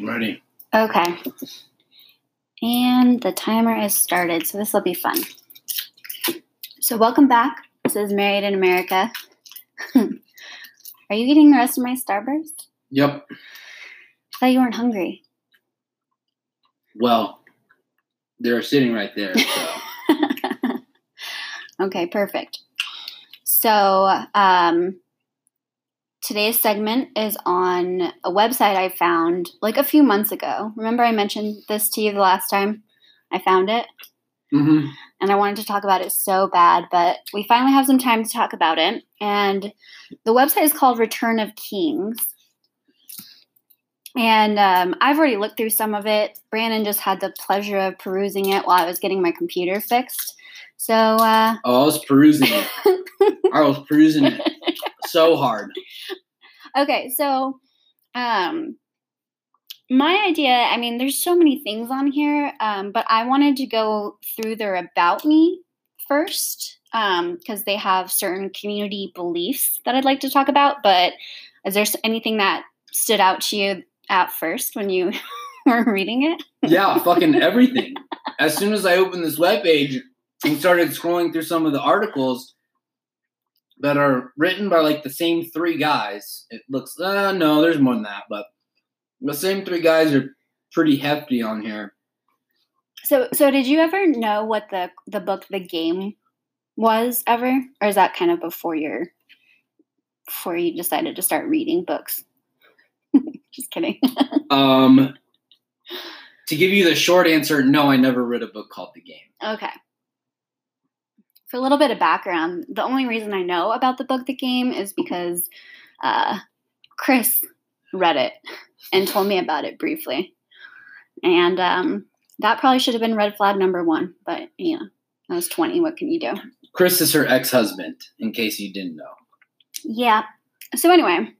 Ready. Okay. And the timer is started, so this will be fun. So, welcome back. This is Married in America. Are you eating the rest of my Starburst? Yep. I thought you weren't hungry. Well, they're sitting right there. So. okay, perfect. So, um, today's segment is on a website I found like a few months ago. Remember, I mentioned this to you the last time I found it? hmm and I wanted to talk about it so bad, but we finally have some time to talk about it. And the website is called Return of Kings. And um, I've already looked through some of it. Brandon just had the pleasure of perusing it while I was getting my computer fixed. So, uh, Oh, I was perusing it. I was perusing it so hard. okay, so um, my idea i mean there's so many things on here um, but i wanted to go through their about me first because they have certain community beliefs that i'd like to talk about but is there anything that stood out to you at first when you were reading it Yeah, fucking everything. As soon as I opened this webpage and started scrolling through some of the articles that are written by like the same three guys, it looks uh no, there's more than that, but the same three guys are pretty hefty on here. so so did you ever know what the the book the game was ever or is that kind of before your before you decided to start reading books just kidding Um to give you the short answer, no, I never read a book called The Game. Okay. A little bit of background, the only reason I know about the book The Game is because uh, Chris read it and told me about it briefly. And um, that probably should have been red flag number one, but know, I was 20. What can you do? Chris is her ex-husband, in case you didn't know. Yeah. So, anyway,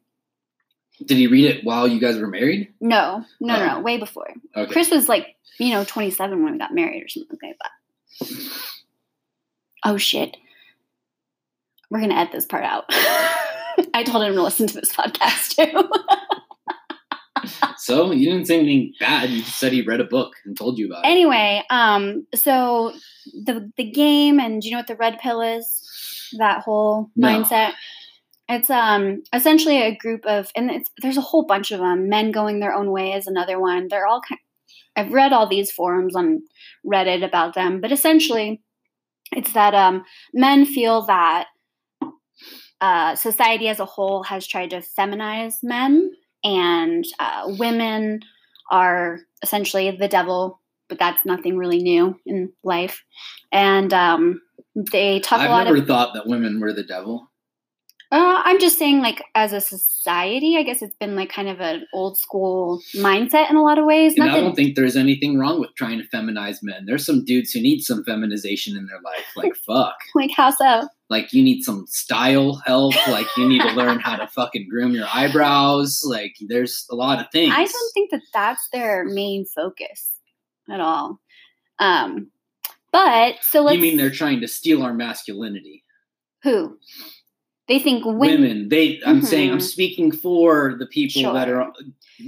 Did he read it while you guys were married? no, no, no, Oh. no, way before. Okay. Chris was like, you know, 27 when we got married or something like that. Oh shit. We're going to edit this part out. I told him to listen to this podcast too. So you didn't say anything bad. You just said he read a book and told you about it. anyway, um, so the the game and do you know what the red pill is? That whole No. mindset. It's um essentially a group of and it's, there's a whole bunch of them. Men going their own way is another one. They're all kind. I've read all these forums on Reddit about them, but essentially, it's that um men feel that uh, society as a whole has tried to feminize men, and uh, women are essentially the devil, but that's nothing really new in life. And um, they talk a I've lot never of. thought that women were the devil. Uh, I'm just saying, like as a society, I guess it's been like kind of an old school mindset in a lot of ways. And Not I don't think there's anything wrong with trying to feminize men. There's some dudes who need some feminization in their life. Like fuck. like how so? Like you need some style help. Like you need to learn how to fucking groom your eyebrows. Like there's a lot of things. I don't think that that's their main focus at all. Um, but so let's. you mean they're trying to steal our masculinity? who? They think women. Women. They. I'm saying. I'm Mhm. speaking for the people that are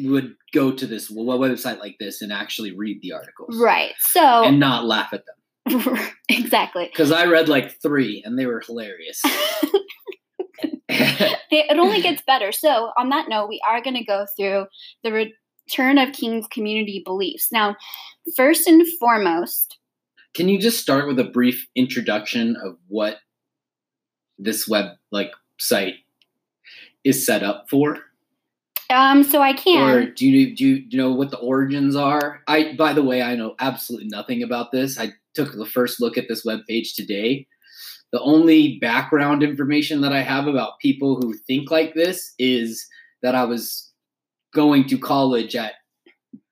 would go to this website like this and actually read the articles Right. So and not laugh at them. exactly. Because I read like three and they were hilarious. It it only gets better. So on that note, we are going to go through the return of King's community beliefs. Now, first and foremost, Can you just start with a brief introduction of what this web like site is set up for? um, so I Or can. do you do you, do you know what the origins are? I by the way, I know absolutely nothing about this. I took the first look at this web page today. The only background information that I have about people who think like this is that I was going to college at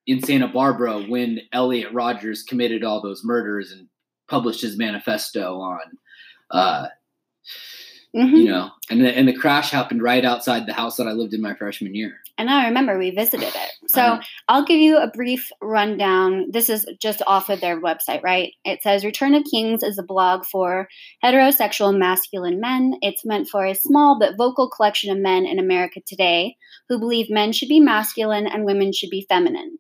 in Santa Barbara when Elliot Rogers committed all those murders and published his manifesto on uh, Mhm. you know, and the, and the crash happened right outside the house that I lived in my freshman year. And I remember we visited it. So Uh-huh. I'll give you a brief rundown. This is just off of their website, right? It says Return of Kings is a blog for heterosexual masculine men. It's meant for a small but vocal collection of men in America today who believe men should be masculine and women should be feminine.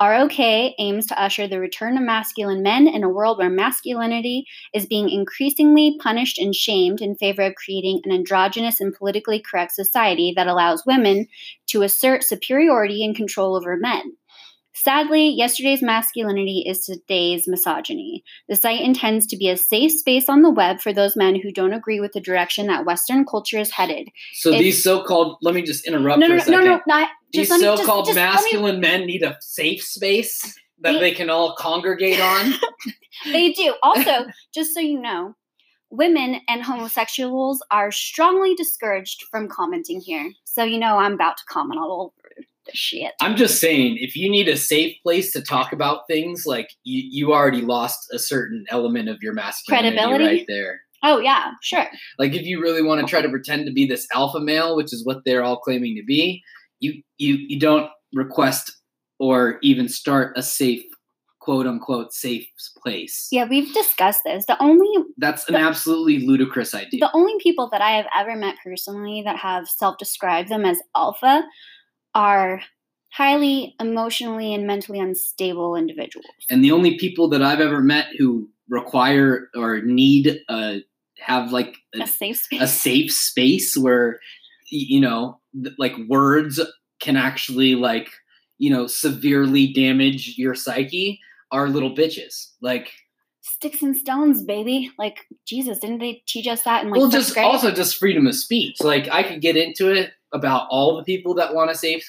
ROK aims to usher the return of masculine men in a world where masculinity is being increasingly punished and shamed in favor of creating an androgynous and politically correct society that allows women to assert superiority and control over men. Sadly, yesterday's masculinity is today's misogyny. The site intends to be a safe space on the web for those men who don't agree with the direction that Western culture is headed. So If- these so-called let me just interrupt No, for no, a no, second. no, no, not These just let me- just- so-called just let me- masculine men need a safe space that They- they can all congregate on. They do. Also, just so you know, women and homosexuals are strongly discouraged from commenting here. So you know I'm about to comment all over the shit. I'm just saying, if you need a safe place to talk about things, like you, you already lost a certain element of your masculinity Credibility? right there. Oh yeah, sure. Like if you really want to try to pretend to be this alpha male, which is what they're all claiming to be, you you you don't request or even start a safe quote unquote safe place. Yeah, we've discussed this. The only That's an absolutely ludicrous idea. the only people that I have ever met personally that have self-described them as alpha are highly emotionally and mentally unstable individuals. and the only people that I've ever met who require or need uh have like a, A safe space. a safe space where you know like words can actually like you know severely damage your psyche are little bitches like Sticks and stones, baby. Like Jesus, didn't they teach us that in like well just grade? also just freedom of speech like i could get into it about all the people that want a safe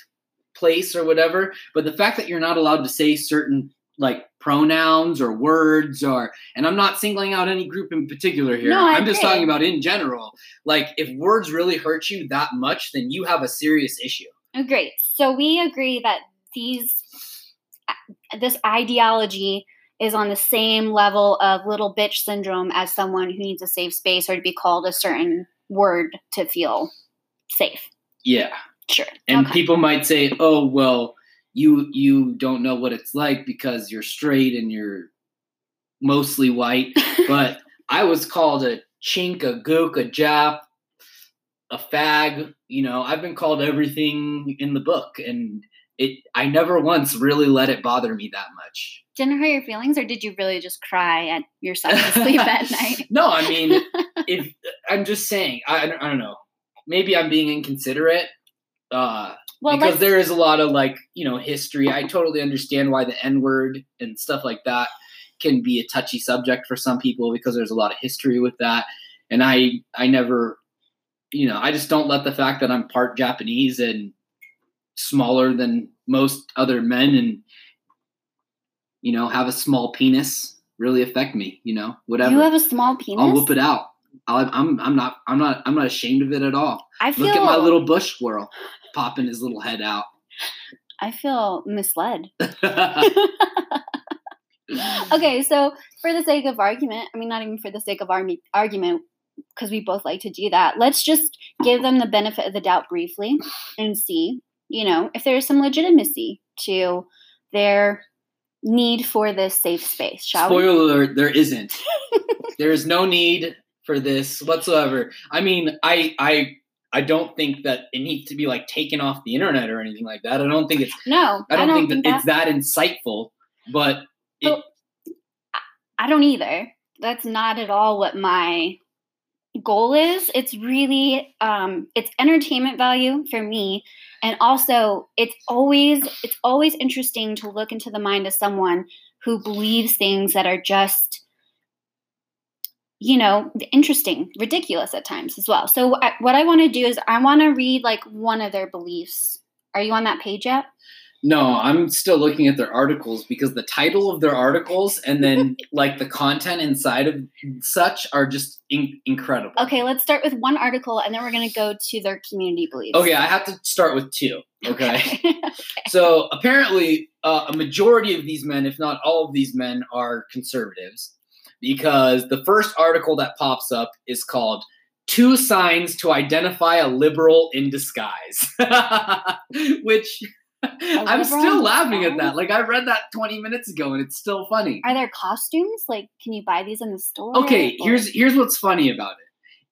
place or whatever but the fact that you're not allowed to say certain like pronouns or words or and i'm not singling out any group in particular here No, i'm just talking about in general like if words really hurt you that much then you have a serious issue Oh, Great. So we agree that these uh, this ideology is on the same level of little bitch syndrome as someone who needs a safe space or to be called a certain word to feel safe. Yeah Sure. and okay. people might say oh well you you don't know what it's like because you're straight and you're mostly white but I was called a chink, a gook, a jap, a fag. You know, I've been called everything in the book, and it. I never once really let it bother me that much. Didn't it hurt your feelings, or did you really just cry at yourself to sleep at night? No, I mean, if I'm just saying, I I don't know. Maybe I'm being inconsiderate. Uh, Well, because there is a lot of like you know history i totally understand why the n word and stuff like that can be a touchy subject for some people because there's a lot of history with that and i i never you know i just don't let the fact that i'm part japanese and smaller than most other men and you know have a small penis really affect me you know whatever you have a small penis. i'll whoop it out I'll, i'm i'm not i'm not i'm not ashamed of it at all I feel look at my little bush squirrel popping his little head out I feel misled. okay, so for the sake of argument, I mean, not even for the sake of army, argument, because we both like to do that, let's just give them the benefit of the doubt briefly and see, you know, if there's some legitimacy to their need for this safe space, shall we? Spoiler alert, there isn't. there is no need for this whatsoever. I mean, I I I don't think that it needs to be like taken off the internet or anything like that. I don't think it's No, I don't, think, that it's that insightful, but it, I don't either. That's not at all what my goal is. It's really um it's entertainment value for me and also it's always it's always interesting to look into the mind of someone who believes things that are just you know interesting ridiculous at times as well so I, what i want to do is i want to read like one of their beliefs are you on that page yet no, I'm still looking at their articles because the title of their articles and then like the content inside of such are just in- incredible. Okay, let's start with one article and then we're going to go to their community beliefs. Okay, I have to start with two. Okay. Okay. So apparently, uh, a majority of these men, if not all of these men, are conservatives because the first article that pops up is called two signs to identify a liberal in disguise. Which I'm still laughing at that. Like I read that 20 minutes ago and it's still funny. Are there costumes? Like, can you buy these in the store? Okay, Or- here's here's what's funny about it.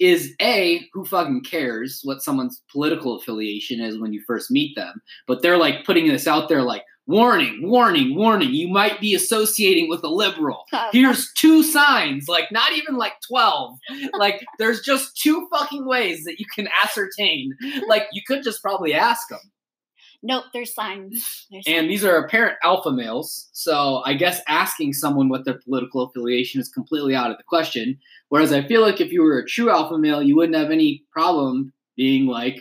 Is A, who fucking cares what someone's political affiliation is when you first meet them? But they're like putting this out there like, warning, warning, warning, you might be associating with a liberal. Here's two signs, like not even like 12. Like there's just two fucking ways that you can ascertain. Like you could just probably ask them. Nope, there's signs. There's And signs. these are apparent alpha males. So I guess asking someone what their political affiliation is completely out of the question. Whereas I feel like if you were a true alpha male, you wouldn't have any problem being like,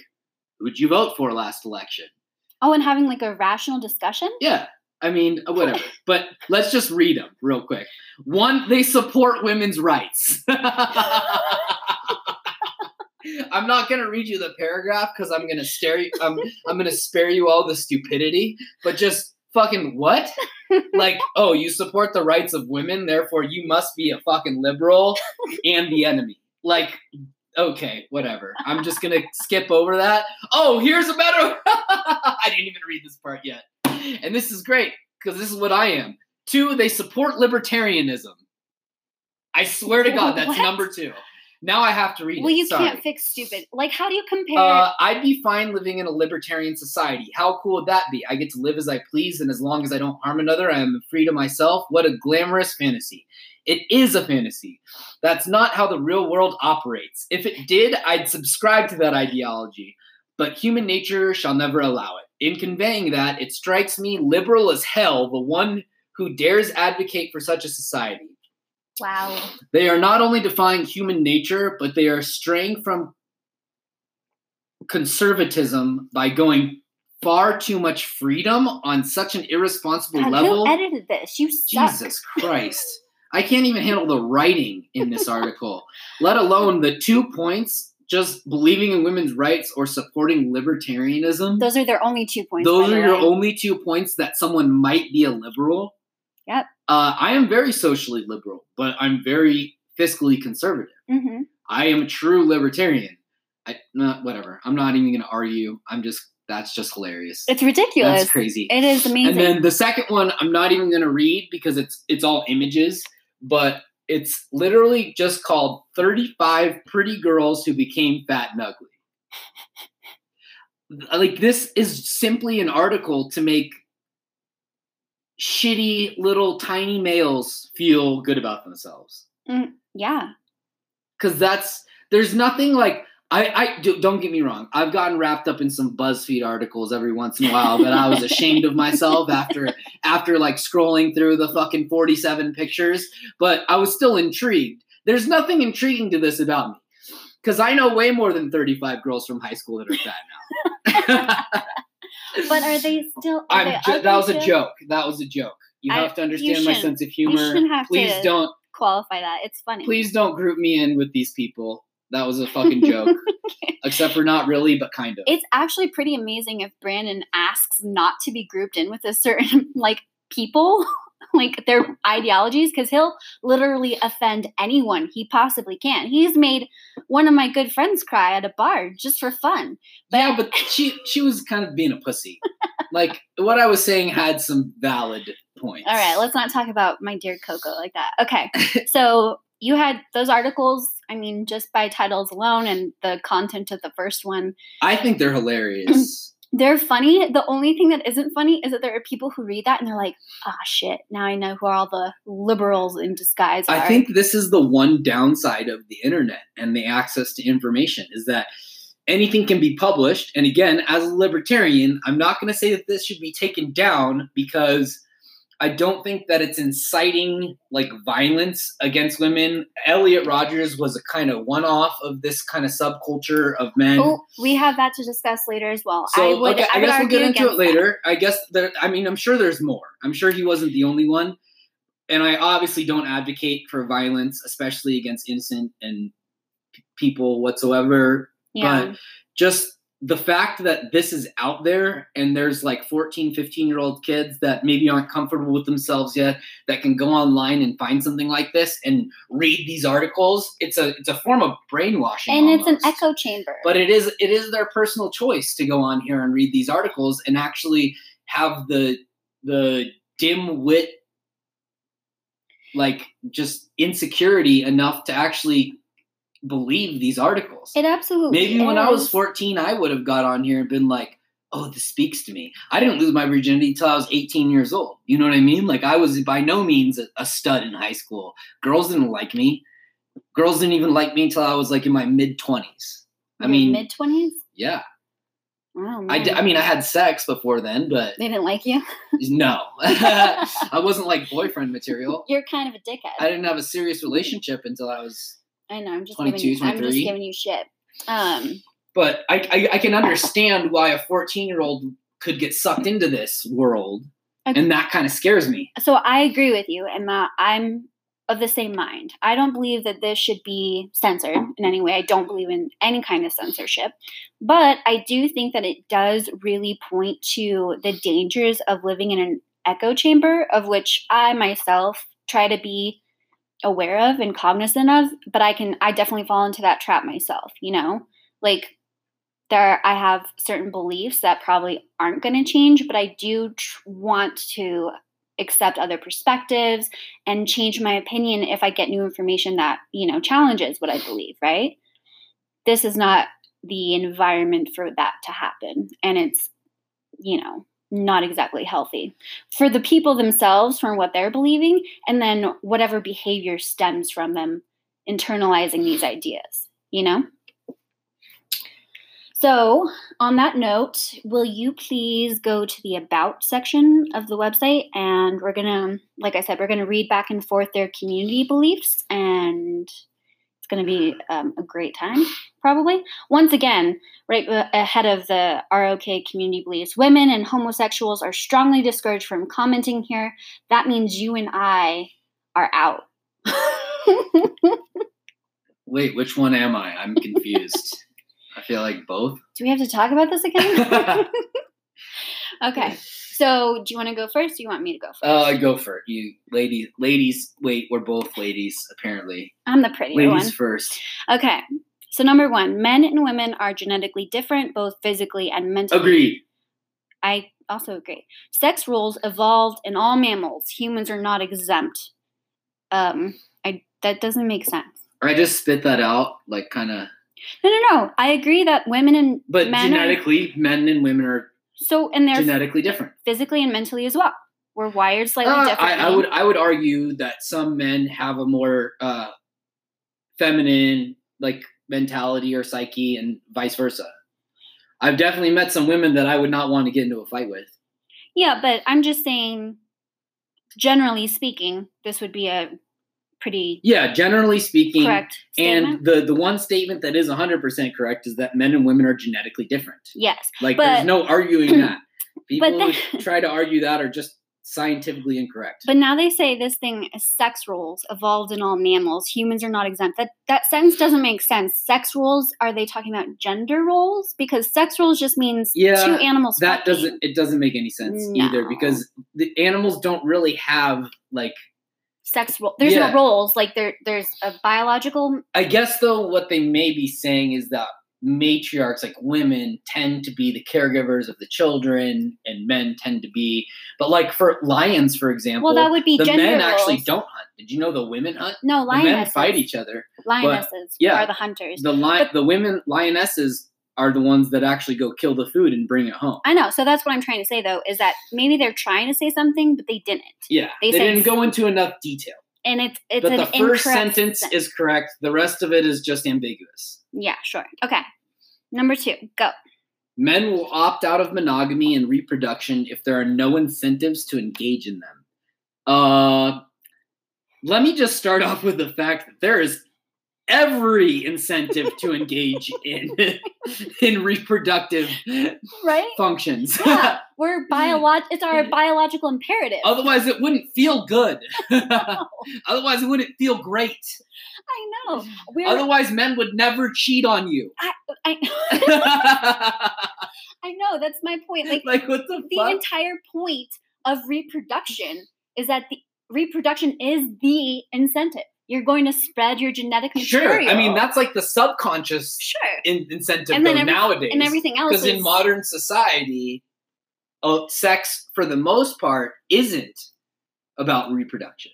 who'd you vote for last election? Oh, and having like a rational discussion? Yeah. I mean, uh, whatever. but let's just read them real quick. One, they support women's rights. I'm not gonna read you the paragraph because I'm gonna stare you. I'm I'm gonna spare you all the stupidity. But just fucking what? like, oh, you support the rights of women, therefore you must be a fucking liberal and the enemy. Like, okay, whatever. I'm just gonna skip over that. Oh, here's a better. I didn't even read this part yet, and this is great because this is what I am. Two, they support libertarianism. I swear to God, that's What? number two. Now I have to read Well, it. you Sorry. can't fix stupid. Like, how do you compare? Uh, I'd be fine living in a libertarian society. How cool would that be? I get to live as I please, and as long as I don't harm another, I am free to myself. What a glamorous fantasy. It is a fantasy. That's not how the real world operates. If it did, I'd subscribe to that ideology. But human nature shall never allow it. In conveying that, it strikes me liberal as hell, the one who dares advocate for such a society. wow. They are not only defying human nature, but they are straying from conservatism by going far too much freedom on such an irresponsible God, level. who edited this? You suck. Jesus Christ. I can't even handle the writing in this article, let alone the two points just believing in women's rights or supporting libertarianism. Those are their only two points. Those are your only two points that someone might be a liberal. Yep. Uh, I am very socially liberal, but I'm very fiscally conservative. Mhm. I am a true libertarian. I not whatever. I'm not even going to argue. I'm just that's just hilarious. It's ridiculous. That's crazy. It is amazing. And then the second one, I'm not even going to read because it's it's all images, but it's literally just called 35 pretty girls who became fat and ugly. Like this is simply an article to make shitty little tiny males feel good about themselves mm, yeah. because that's there's nothing like I, I do, don't get me wrong. I've gotten wrapped up in some BuzzFeed articles every once in a while that I was ashamed of myself after after like scrolling through the fucking 47 pictures, but I was still intrigued. There's nothing intriguing to this about me because I know way more than 35 girls from high school that are fat now. But are they still? Are I'm they ju- that was a joke. That was a joke. You I- have to understand my sense of humor. Please to don't qualify that. It's funny. please don't group me in with these people. That was a fucking joke. Except for not really, but kind of. It's actually pretty amazing if Brandon asks not to be grouped in with a certain like people, like their ideologies, because he'll literally offend anyone he possibly can. He's made one of my good friends cry at a bar just for fun. yeah, but she she was kind of being a pussy. like what I was saying had some valid points. All right, let's not talk about my dear Coco like that. Okay, so you had those articles. I mean, just by titles alone and the content of the first one, I think they're hilarious. they're funny. The only thing that isn't funny is that there are people who read that and they're like, "Ah, shit! Now I know who all the liberals in disguise are." I think this is the one downside of the internet and the access to information is that anything can be published. And again, as a libertarian, I'm not going to say that this should be taken down because I don't think that it's inciting like violence against women. Elliot Rogers was a kind of one off of this kind of subculture of men. Oh, we have that to discuss later as well. So I would. okay, I, I, would guess we'll get into it against that. later. I guess there. I mean, I'm sure there's more. I'm sure he wasn't the only one, and I obviously don't advocate for violence, especially against innocent and p- people whatsoever. Yeah. But just the fact that this is out there and there's like 14 15 year old kids that maybe aren't comfortable with themselves yet that can go online and find something like this and read these articles it's a it's a form of brainwashing and it's an echo chamber. but it is it is their personal choice to go on here and read these articles and actually have the the dim wit like just insecurity enough to actually believe these articles it absolutely maybe when i was 14 i would have got on here and been like oh this speaks to me i didn't lose my virginity till i was 18 years old you know what i mean like i was by no means a, a stud in high school girls didn't like me girls didn't even like me until i was like in my mid 20s i mean mid twenties. yeah Oh, I, d-. I mean, I had sex before then, but they didn't like you. no, I wasn't like boyfriend material. You're kind of a dickhead. I didn't have a serious relationship until I was. I know. I'm just 22, giving you. I'm just giving you shit. Um. But I, I, I can understand why a 14 year old could get sucked into this world, Okay. and that kind of scares me. So I agree with you, and that I'm of the same mind. I don't believe that this should be censored in any way. I don't believe in any kind of censorship. But I do think that it does really point to the dangers of living in an echo chamber, of which I myself try to be aware of and cognizant of, but I can I definitely fall into that trap myself, you know? Like there I have certain beliefs that probably aren't going to change, but I do tr- want to accept other perspectives and change my opinion if I get new information that, you know, challenges what I believe, right? This is not the environment for that to happen. And it's, you know, not exactly healthy for the people themselves, from what they're believing, and then whatever behavior stems from them internalizing these ideas, you know? So, on that note, will you please go to the About section of the website? And we're to, like I said, we're to read back and forth their community beliefs, and going to be um, a great time, probably. Once again, right uh, ahead of the ROK community beliefs, women and homosexuals are strongly discouraged from commenting here. That means you and I are out. Wait, which one am I? I'm confused. I feel like both. Do we have to talk about this again? okay. So, do you want to go first? Or do you want me to go first? Uh, go for it. You ladies, ladies. Wait, we're both ladies apparently. I'm the Ladies one. first. Okay. So, number one, men and women are genetically different, both physically and mentally. Agreed. I also agree. Sex roles evolved in all mammals. Humans are not exempt. Um, I that doesn't make sense. Or I just spit that out, like kind of. No, no, no. I agree that women and But men are genetically, men and women are so, and they're genetically different. physically and mentally as well. We're wired slightly Uh, differently. I, I would I would argue that some men have a more uh, feminine like mentality or psyche, and vice versa. I've definitely met some women that I would not want to get into a fight with. Yeah, but I'm just saying, generally speaking, this would be a pretty Yeah, generally speaking, correct statement. and the the one statement that is 100% correct is that men and women are genetically different. yes, Like But- there's no arguing that. People who try to argue that are just scientifically incorrect. but now they say this thing sex roles evolved in all mammals. Humans are not exempt. That that sentence doesn't make sense. Sex roles are they talking about gender roles? Because sex roles just means Yeah, two animals. that fucking. doesn't it doesn't make any sense either because the animals don't really have like sex role. There's Yeah. no roles. Like there, there's a biological. I guess though what they may be saying is that matriarchs like women tend to be the caregivers of the children and men tend to be but like for lions for example Well, that would be the men actually don't hunt did you know the women hunt No, the men fight each other Lionesses yeah, are the hunters. the lion But- the women lionesses are the ones that actually go kill the food and bring it home I know. So that's what I'm trying to say, though, is that maybe they're trying to say something, but they didn't. yeah They they, didn't go into enough detail And it's it's but the first incorrect sentence is correct the rest of it is just ambiguous yeah, sure. Okay, number two, go. Men will opt out of monogamy and reproduction if there are no incentives to engage in them. Uh, let me just start off with the fact that there is every incentive to engage in in reproductive right? functions. Yeah, we're biolog. It's our mm-hmm. biological imperative. Otherwise, it wouldn't feel good. Otherwise, it wouldn't feel great. I know. We're. Otherwise, men would never cheat on you. I, I know. That's my point. Like like what the the fuck? entire point of reproduction is that the reproduction is the incentive. You're going to spread your genetic material. Sure. I mean, that's like the subconscious sure. in- incentive And every- nowadays. And everything else Because is in modern society, uh, sex for the most part isn't about reproduction.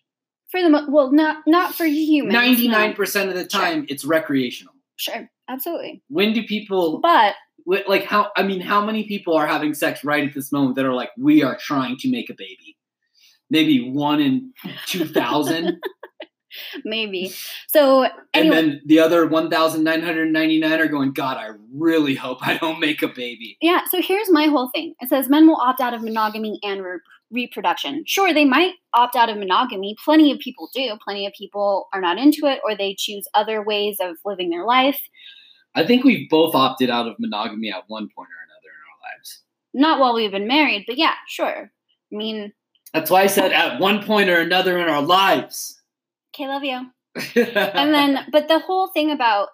for the mo- well, not not for humans. Ninety-nine percent of the time, it's recreational. Sure, absolutely. When do people But like how i mean how many people are having sex right at this moment that are like we are trying to make a baby maybe one in 2000 maybe so. and then the other 1999 are going god i really hope i don't make a baby yeah. So here's my whole thing. It says men will opt out of monogamy and re- reproduction. Sure, they might opt out of monogamy. Plenty of people do. Plenty of people are not into it, or they choose other ways of living their life. i think we've both opted out of monogamy at one point or another in our lives Not while we've been married, but yeah, sure. I mean, that's why i said at one point or another in our lives okay, love you. And then, but the whole thing about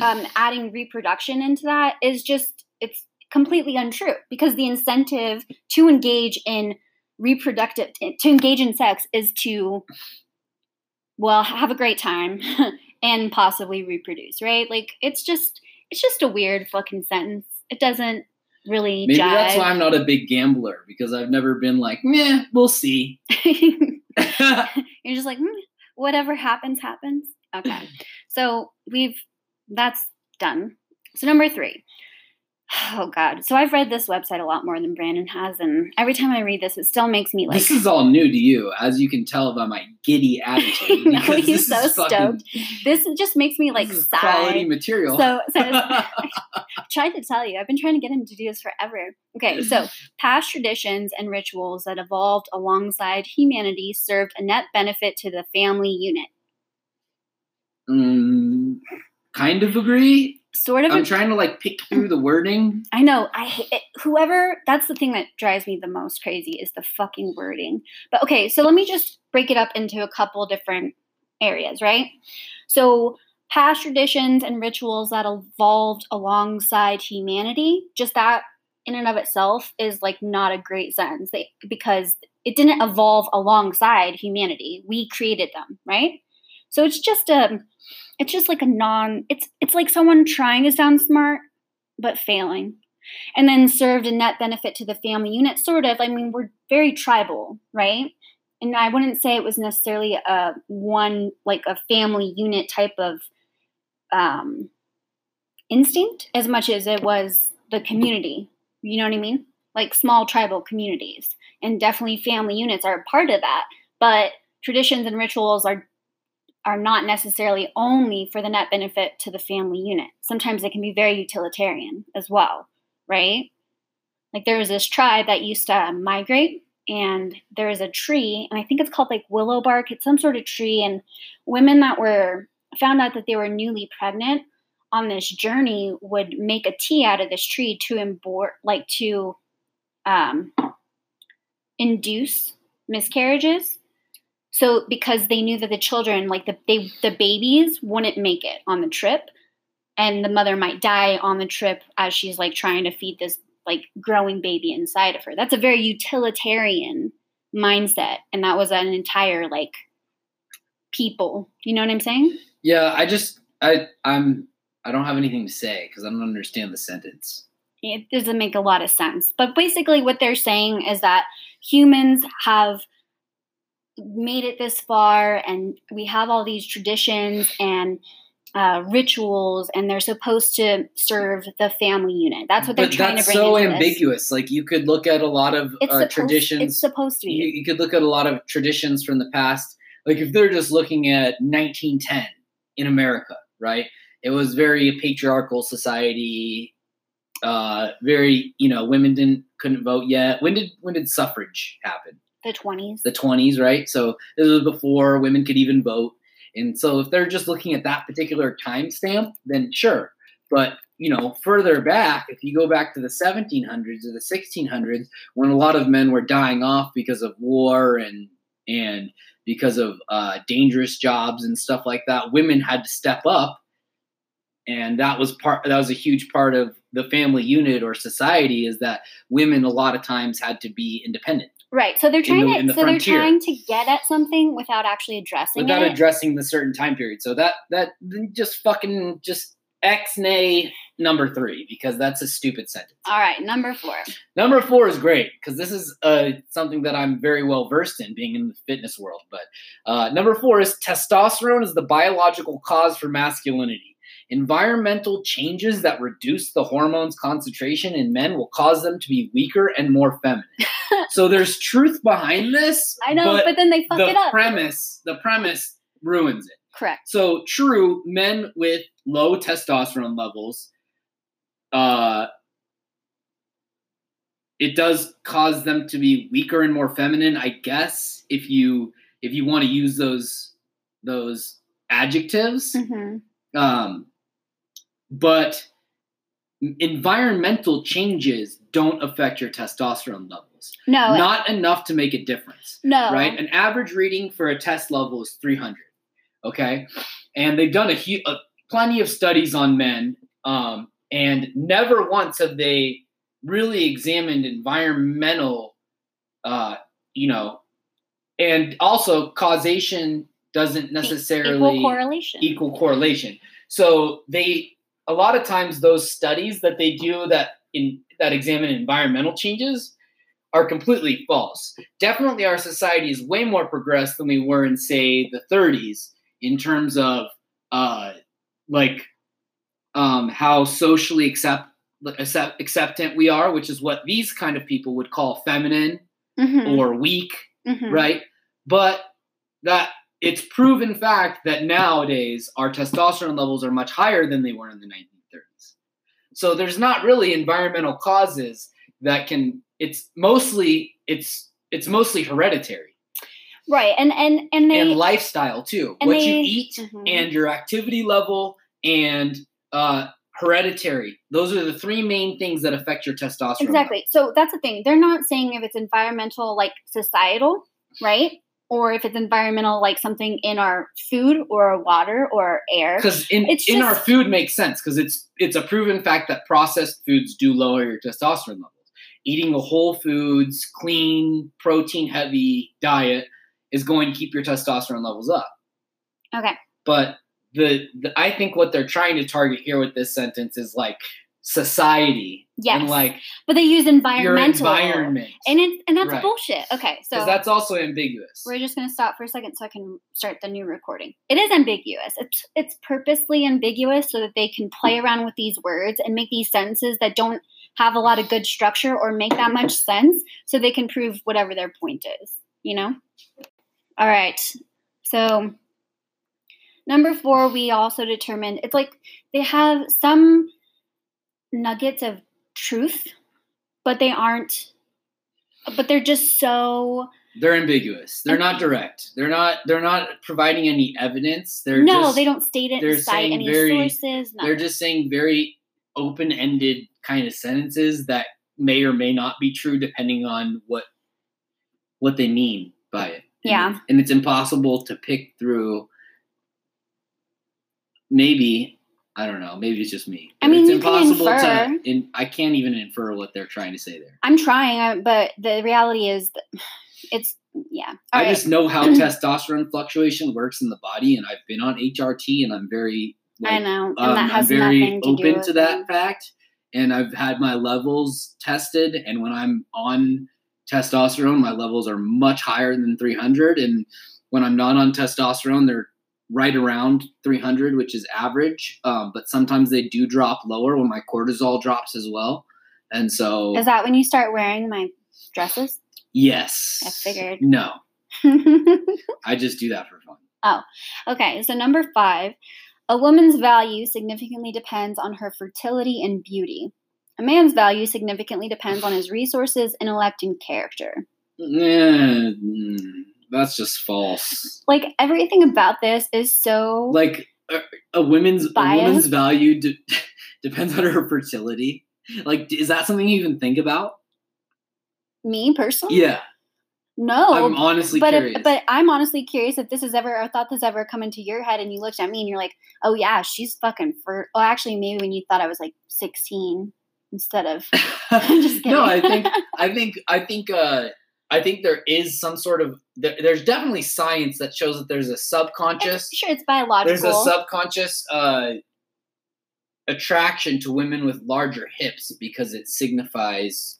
um, adding reproduction into that is just it's completely untrue because the incentive to engage in reproductive to engage in sex is to well have a great time and possibly reproduce right? Like it's just it's just a weird fucking sentence. It doesn't really maybe jive that's why i'm not a big gambler because i've never been like meh we'll see. You're just like "Hmm, whatever happens happens. Okay. So we've that's done. So number three oh god so i've read this website a lot more than brandon has and every time i read this it still makes me like this is all new to you, as you can tell by my giddy attitude. No, he's so stoked. fucking- this just makes me like is quality material. so, so I tried to tell you i've been trying to get him to do this forever okay so past traditions and rituals that evolved alongside humanity served a net benefit to the family unit Mm, kind of agree. Sort of I'm a- trying to like pick through the wording. I know. I it. whoever. That's the thing that drives me the most crazy is the fucking wording. But okay, so let me just break it up into a couple different areas, right? So past traditions and rituals that evolved alongside humanity, just that in and of itself is like not a great sentence they, because it didn't evolve alongside humanity. We created them, right? So it's just a it's just like a non it's it's like someone trying to sound smart but failing. And then served a net benefit to the family unit sort of. I mean we're very tribal right? And i wouldn't say it was necessarily a one like a family unit type of um instinct as much as it was the community. You know what i mean? Like small tribal communities. And definitely family units are a part of that. But traditions and rituals are are not necessarily only for the net benefit to the family unit. Sometimes they can be very utilitarian as well, right? Like there was this tribe that used to migrate, and there is a tree, and I think it's called like willow bark. It's some sort of tree, and women that were found out that they were newly pregnant on this journey would make a tea out of this tree to embor like to um, induce miscarriages so because they knew that the children like the they the babies wouldn't make it on the trip and the mother might die on the trip as she's like trying to feed this like growing baby inside of her that's a very utilitarian mindset and that was an entire like people you know what i'm saying Yeah, I just I I'm I don't have anything to say because I don't understand the sentence. it doesn't make a lot of sense. But basically, what they're saying is that humans have made it this far, and we have all these traditions and uh, rituals, and they're supposed to serve the family unit. That's what they're but trying that's to bring so into this. ambiguous. Like you could look at a lot of It's uh, supposed, traditions. It's supposed to you, be. you could look at a lot of traditions from the past. Like if they're just looking at 1910 in America, right? It was very patriarchal society. Uh, very, you know, women didn't couldn't vote yet. When did when did suffrage happen? The twenties. The 20s, right? So this was before women could even vote. And so if they're just looking at that particular timestamp, then sure. But you know, further back, if you go back to the 1700s or the 1600s, when a lot of men were dying off because of war and and because of uh, dangerous jobs and stuff like that, women had to step up, and that was part. That was a huge part of the family unit or society. Is that women a lot of times had to be independent. Right. So they're trying the- to the so frontier. they're trying to get at something without actually addressing without it. addressing the certain time period. So that that just fucking just X nay number three because that's a stupid sentence. All right, number four. Number four is great because this is uh, something that I'm very well versed in, being in the fitness world. But uh, number four is testosterone is the biological cause for masculinity. Environmental changes that reduce the hormone's concentration in men will cause them to be weaker and more feminine. so there's truth behind this. I know, but, then they fuck the it up. premise, the premise ruins it. Correct. So true, men with low testosterone levels, uh, it does cause them to be weaker and more feminine. I guess if you if you want to use those those adjectives, hmm um, but environmental changes don't affect your testosterone levels. No, Not enough to make a difference no. right? An average reading for a test level is 300. Okay, and they've done a, hu- a plenty of studies on men, um, and never once have they really examined environmental, uh, you know, and also causation doesn't necessarily Equal correlation. equal correlation. So they a lot of times those studies that they do that in that examine environmental changes are completely false. Definitely our society is way more progressed than we were in say the 30s in terms of uh like um how socially accept accept acceptant we are, which is what these kind of people would call feminine Mhm, or weak mhm. right? But that it's proven fact that nowadays our testosterone levels are much higher than they were in the 1930s. So there's not really environmental causes that can. It's mostly it's it's mostly hereditary Right, and and and they and lifestyle too. what they- you eat Mhm. and your activity level and uh, hereditary. Those are the three main things that affect your testosterone. exactly. So that's the thing. They're not saying if it's environmental, like societal, right, or if it's environmental, like something in our food or our water or our air. because in, It's in our food makes sense because it's it's a proven fact that processed foods do lower your testosterone levels eating a whole foods clean protein heavy diet is going to keep your testosterone levels up Okay. but the, the i think what they're trying to target here with this sentence is like society Yes. and like But they use your environmental. environment And it, and that's Right. bullshit. Okay, so that's also ambiguous we're just gonna stop for a second so I can start the new recording. It is ambiguous. It's it's purposely ambiguous so that they can play hmm. around with these words and make these sentences that don't have a lot of good structure or make that much sense, so they can prove whatever their point is. You know. All right. So number four, we also determined it's like they have some nuggets of truth, but they aren't. But they're just so they're ambiguous they're not direct they're not they're not providing any evidence they're no, just, they don't state it, they're cite any very- sources. they're just saying very open-ended kind of sentences that may or may not be true depending on what what they mean by it And- Yeah. and it's impossible to pick through maybe i don't know maybe it's just me I mean, it's can impossible infer. to in, i can't even infer what they're trying to say there I'm trying, but the reality is, that it's yeah. All I right. just know how testosterone fluctuation works in the body, and I've been on HRT, and I'm very, I know, and um, that has I'm very nothing to do open with to that them. fact. And I've had my levels tested, and when I'm on testosterone, my levels are much higher than 300, and when I'm not on testosterone, they're right around 300, which is average. Um, but sometimes they do drop lower when my cortisol drops as well. And so, Is that when you start wearing my dresses? yes, I figured. No, I just do that for fun. Oh, okay, so number five, a woman's value significantly depends on her fertility and beauty. A man's value significantly depends on his resources, intellect, and character. Eh, mm, that's just false. Like everything about this is so Like a, a woman's a woman's value de- depends on her fertility. Like, is that something you even think about? me personally. Yeah, No. I'm honestly but curious. if, but I'm honestly curious if this has ever or thought this ever come into your head and you looked at me and you're like, oh yeah, she's fucking for. Oh, actually, maybe when you thought I was like 16 instead of. I'm just kidding. no, I think I think I think uh I think there is some sort of there, there's definitely science that shows that there's a subconscious sure it's biological. there's a subconscious uh attraction to women with larger hips because it signifies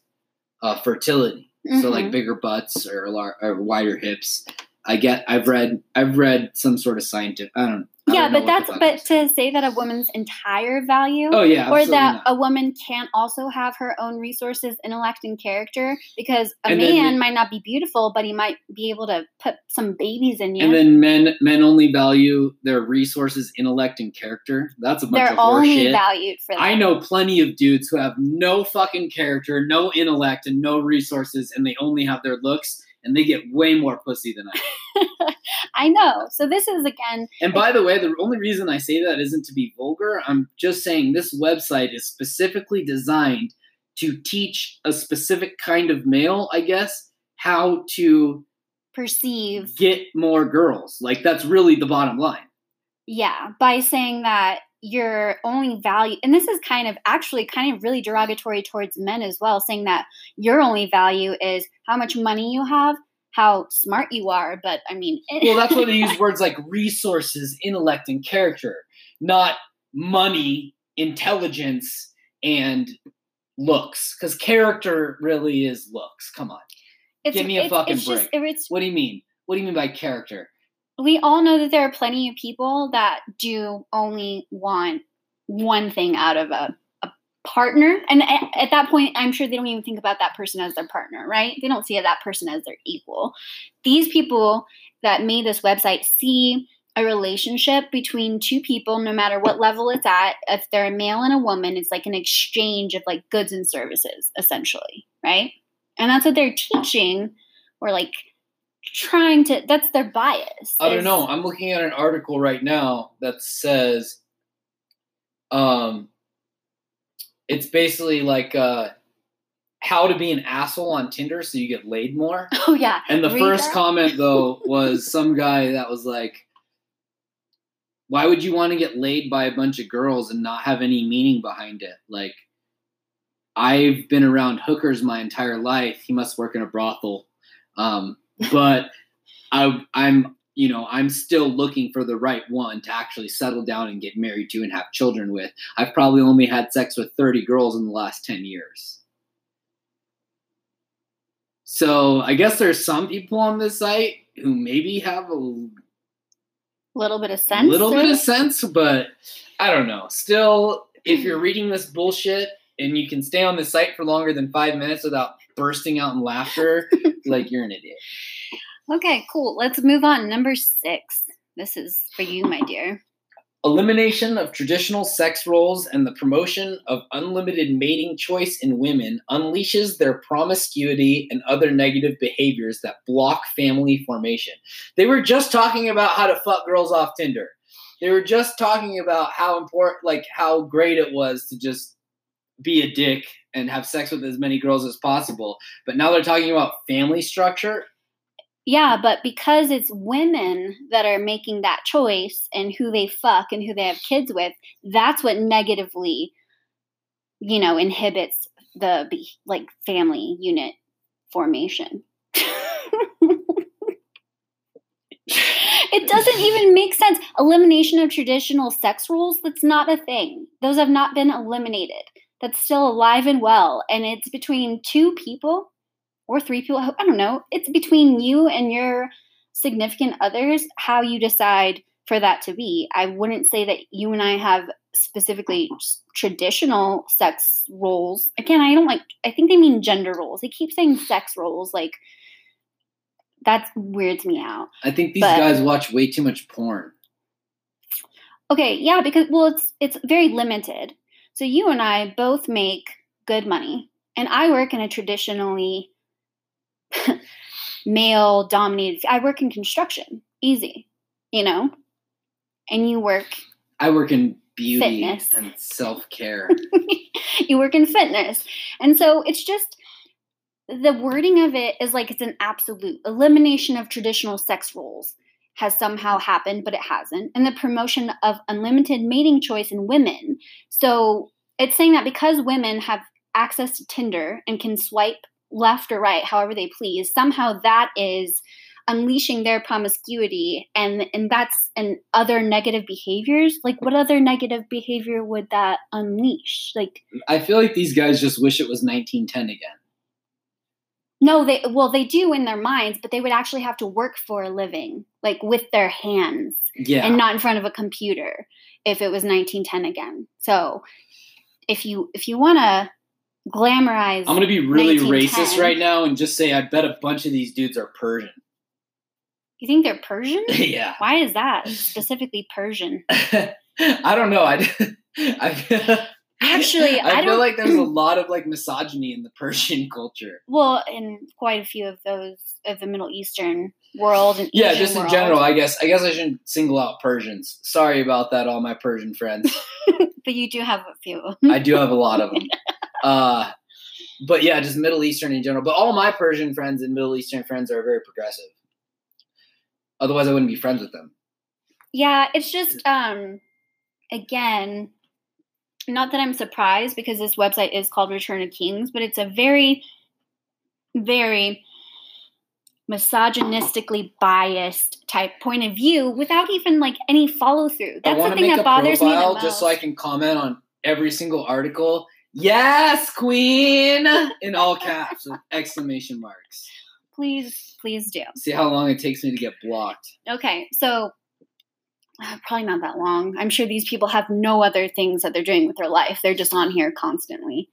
uh fertility. So like Mhm. bigger butts or, lar- or wider hips. I get I've read I've read some sort of scientific I don't yeah, but that's but is. to say that a woman's entire value. Oh yeah, or that not. a woman can't also have her own resources, intellect, and character because a And man the- might not be beautiful, but he might be able to put some babies in you. And then men men only value their resources, intellect, and character. That's a bunch. They're of only horseshit. valued for that. I know plenty of dudes who have no fucking character, no intellect, and no resources, and they only have their looks, and they get way more pussy than I. do. I know. So this is again, And by the way, the only reason I say that isn't to be vulgar. I'm just saying this website is specifically designed to teach a specific kind of male, I guess, how to perceive, get more girls. Like that's really the bottom line. yeah, by saying that your only value, and this is kind of actually kind of really derogatory towards men as well, saying that your only value is how much money you have, how smart you are. But I mean, Well, that's why they use words like resources, intellect, and character, not money, intelligence, and looks. Because character really is looks. Come on. it's, give me a it's, fucking it's just, it's What do you mean? What do you mean by character? We all know that there are plenty of people that do only want one thing out of a, a partner. And at, at that point i'm sure they don't even think about that person as their partner right? They don't see that person as their equal. These people that made this website see a relationship between two people no matter what level it's at. If they're a male and a woman it's like an exchange of like goods and services essentially right? And that's what they're teaching or like trying to that's their bias I don't know. I'm looking at an article right now that says, um, it's basically like uh, how to be an asshole on Tinder so you get laid more. oh yeah And the Read first that? comment though was some guy that was like, "Why would you want to get laid by a bunch of girls and not have any meaning behind it?" Like, I've been around hookers my entire life. He must work in a brothel, um, but I, I'm, you know, I'm still looking for the right one to actually settle down and get married to and have children with. I've probably only had sex with 30 girls in the last 10 years. So I guess there's some people on this site who maybe have a little bit of sense little bit of sense, but I don't know. Still, if you're reading this bullshit and you can stay on the site for longer than five minutes without bursting out in laughter, like you're an idiot. okay cool let's move on number six this is for you my dear Elimination of traditional sex roles and the promotion of unlimited mating choice in women unleashes their promiscuity and other negative behaviors that block family formation. They were just talking about how to fuck girls off Tinder. They were just talking about how important, like, how great it was to just be a dick and have sex with as many girls as possible. But now they're talking about family structure. yeah but because it's women that are making that choice and who they fuck and who they have kids with that's what negatively you know inhibits the like family unit formation it doesn't even make sense elimination of traditional sex roles that's not a thing those have not been eliminated that's still alive and well and it's between two people or three people i don't know it's between you and your significant others how you decide for that to be i wouldn't say that you and i have specifically traditional sex roles again i don't like i think they mean gender roles they keep saying sex roles like that weirds me out I think these But- guys watch way too much porn. Okay, yeah, because well, it's it's very limited. So you and I both make good money, and I work in a traditionally male dominated. I work in construction, easy, you know, and you work I work in beauty Fitness. and self care. you work in fitness. And so it's just the wording of it is like it's an absolute elimination of traditional sex roles has somehow happened, but it hasn't. And the promotion of unlimited mating choice in women. So it's saying that because women have access to Tinder and can swipe left or right however they please, somehow that is unleashing their promiscuity and and that's and other negative behaviors like what other negative behavior would that unleash like I feel like these guys just wish it was 1910 again. No they well they do in their minds but they would actually have to work for a living like with their hands Yeah. and not in front of a computer if it was 1910 again so if you if you want to glamorize I'm gonna be really racist right now and just say I bet a bunch of these dudes are Persian. you think they're persian yeah. why is that specifically persian I don't know. I, I Actually, I, I feel like there's a lot of like misogyny in the Persian culture. Well, in quite a few of those of the Middle Eastern world and Yeah, Asian just in world. general, I guess. I guess I shouldn't single out Persians. Sorry about that, all my Persian friends. but you do have a few. I do have a lot of them. Uh, but yeah, just Middle Eastern in general. But all my Persian friends and Middle Eastern friends are very progressive. Otherwise, I wouldn't be friends with them. yeah, it's just um again, not that I'm surprised because this website is called Return of Kings, but it's a very, very misogynistically biased type point of view without even like any follow through. I That's the want to thing make that a bothers me the just so I can comment on every single article. Yes, Queen! In all caps with exclamation marks. please, please do. See how long it takes me to get blocked. Okay, so probably not that long. I'm sure these people have no other things that they're doing with their life. They're just on here constantly.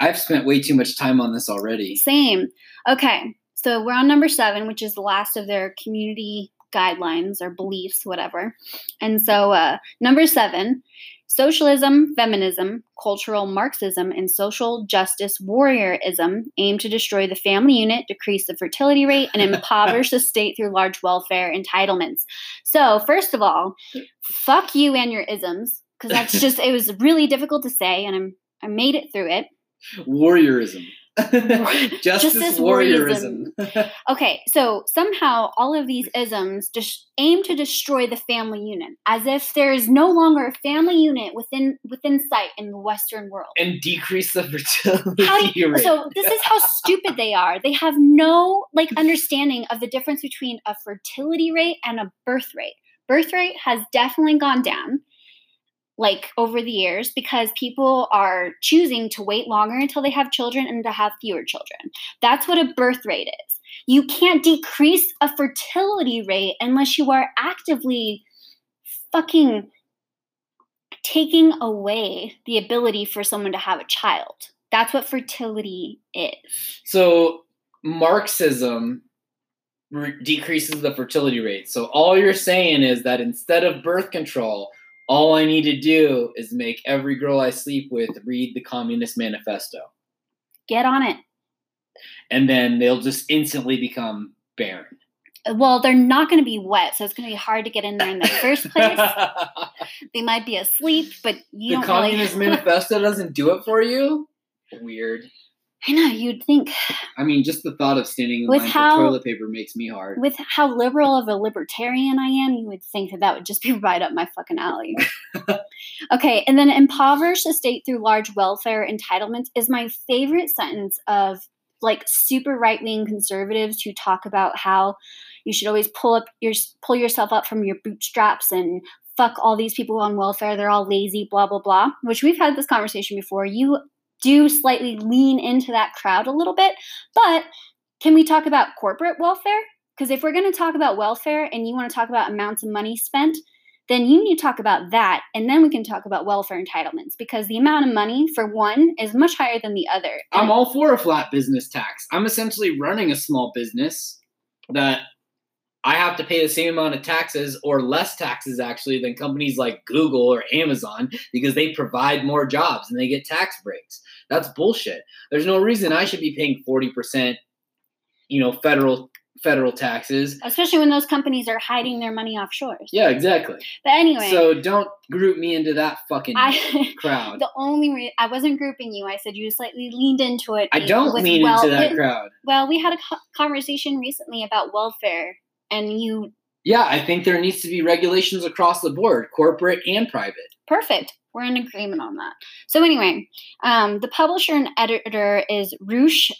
I've spent way too much time on this already. Same. Okay, so we're on number seven, which is the last of their community guidelines or beliefs, whatever. And so, uh, number seven socialism, feminism, cultural Marxism, and social justice warriorism aim to destroy the family unit, decrease the fertility rate, and impoverish the state through large welfare entitlements. So, first of all, fuck you and your isms, because that's just, it was really difficult to say, and I'm, I made it through it. Warriorism. Justice, Justice warriorism. Okay, so somehow all of these isms just aim to destroy the family unit, as if there is no longer a family unit within within sight in the Western world. and decrease the fertility you- rate. so this is how stupid they are. They have no like understanding of the difference between a fertility rate and a birth rate. Birth rate has definitely gone down like over the years because people are choosing to wait longer until they have children and to have fewer children. That's what a birth rate is. You can't decrease a fertility rate unless you are actively fucking taking away the ability for someone to have a child. That's what fertility is. So Marxism re- decreases the fertility rate. So all you're saying is that instead of birth control, all I need to do is make every girl I sleep with read the Communist Manifesto, Get on it. and then they'll just instantly become barren. Well, they're not going to be wet, so it's going to be hard to get in there in the first place. they might be asleep, but you the don't Communist really. Manifesto doesn't do it for you. Weird. I know you'd think I mean, just the thought of standing in With line how- for toilet paper makes me hard. with how liberal of a libertarian I am, you would think that that would just be right up my fucking alley. okay, and then impoverish the state through large welfare entitlements is my favorite sentence of like super right wing conservatives who talk about how you should always pull up your pull yourself up from your bootstraps and fuck all these people on welfare. They're all lazy, blah blah blah. Which we've had this conversation before. You do slightly lean into that crowd a little bit, but can we talk about corporate welfare? Because if we're going to talk about welfare and you want to talk about amounts of money spent, then you need to talk about that. And then we can talk about welfare entitlements because the amount of money for one is much higher than the other. I'm all for a flat business tax. I'm essentially running a small business that I have to pay the same amount of taxes or less taxes actually than companies like Google or Amazon because they provide more jobs and they get tax breaks. That's bullshit. There's no reason I should be paying 40%, you know, federal federal taxes. Especially when those companies are hiding their money offshore. Yeah, exactly. But anyway, So don't group me into that fucking I crowd. the only re- I wasn't grouping you. I said you slightly leaned into it. I don't lean well- into that crowd. Well, we had a co- conversation recently about welfare, and you Yeah, I think there needs to be regulations across the board, corporate and private. perfect. We're in agreement on that. So anyway, um, the publisher and editor is Roosh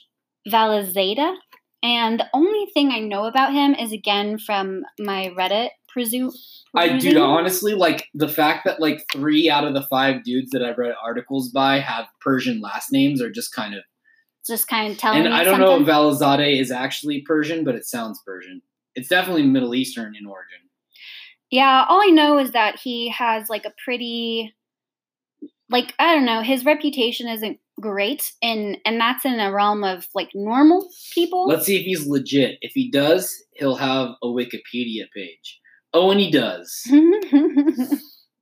Valizadeh, and the only thing I know about him is again from my Reddit presume. I do honestly, like the fact that like three out of the five dudes that I've read articles by have Persian last names are just kind of. just kind of telling And I don't something. know if Valizadeh is actually Persian, but it sounds Persian. It's definitely Middle Eastern in origin. Yeah, all I know is that he has like a pretty like I don't know, his reputation isn't great and and that's in a realm of like normal people. Let's see if he's legit. If he does, he'll have a Wikipedia page. Oh, and he does.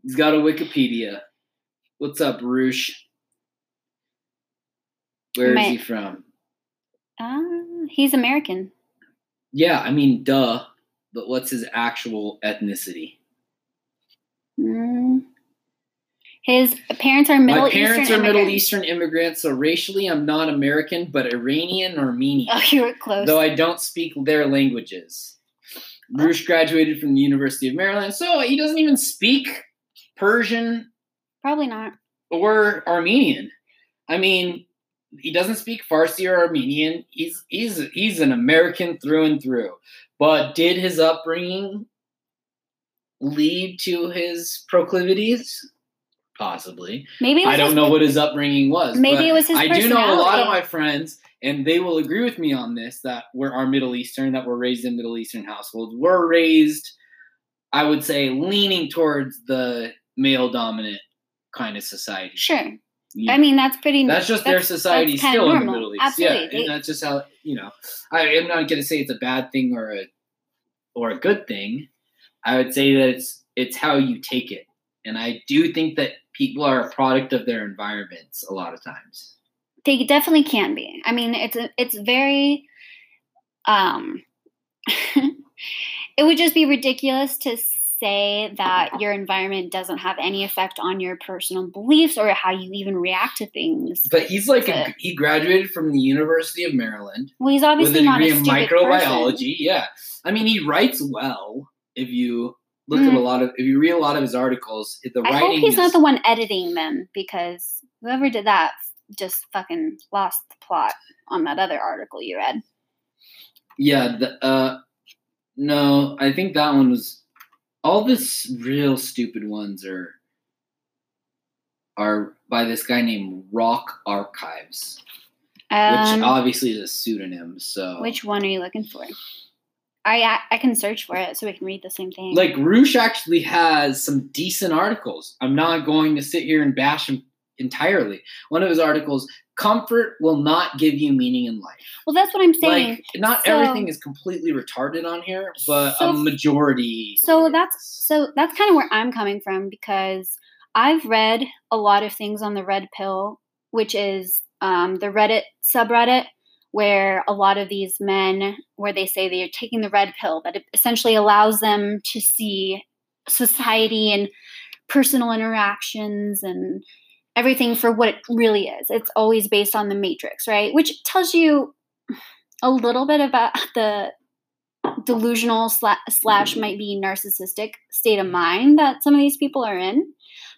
He's got a Wikipedia. What's up, Roosh? Where is My- he from? uh, he's American. Yeah, I mean, duh. But what's his actual ethnicity? Mm. His parents are Middle My parents Eastern are Middle immigrants. Eastern immigrants, so racially I'm not American, but Iranian or Armenian. Oh, you were close. though I don't speak their languages. Roosh graduated from the University of Maryland, so he doesn't even speak Persian Probably not. or Armenian. I mean, he doesn't speak Farsi or Armenian. He's he's he's an American through and through. But did his upbringing lead to his proclivities? Possibly. Maybe I don't his- know what his upbringing was. Maybe it was his I do know a lot of my friends, and they will agree with me on this that we're our Middle Eastern, that we're raised in Middle Eastern households. We're raised, I would say, leaning towards the male dominant kind of society. Sure. You I mean, that's pretty. that's just their society that's still in the. Middle East. Absolutely. Yeah, They- and that's just how you know. I am not going to say it's a bad thing or a or a good thing. I would say that it's it's how you take it, and I do think that people are a product of their environments a lot of times. They definitely can be. I mean, it's a, it's very um it would just be ridiculous to say that your environment doesn't have any effect on your personal beliefs or how you even react to things. But he's like a, he graduated from the University of Maryland Well, he's obviously a not a in stupid microbiology. person. Yeah, I mean he writes well. If you look at a Mm. lot of if you read a lot of his articles, the I writing hope he's is, not the one editing them because whoever did that just fucking lost the plot on that other article you read. Yeah, the, uh, no, I think that one was. All this real stupid ones are are by this guy named Rock Archives, which Um, obviously is a pseudonym. So, which one are you looking for? I I- I can search for it so we can read the same thing. like Roosh actually has some decent articles. I'm not going to sit here and bash him entirely. One of his articles, "Comfort will not give you meaning in life." well, that's what I'm saying. Like, not So- everything is completely retarded on here, but So- a majority. So that's so that's kind of where I'm coming from because I've read a lot of things on the red pill, which is um, the Reddit subreddit where a lot of these men where they say they're taking the red pill that essentially allows them to see society and personal interactions and everything for what it really is. It's always based on the matrix, right? Which tells you a little bit about the delusional sla- slash might be narcissistic state of mind that some of these people are in.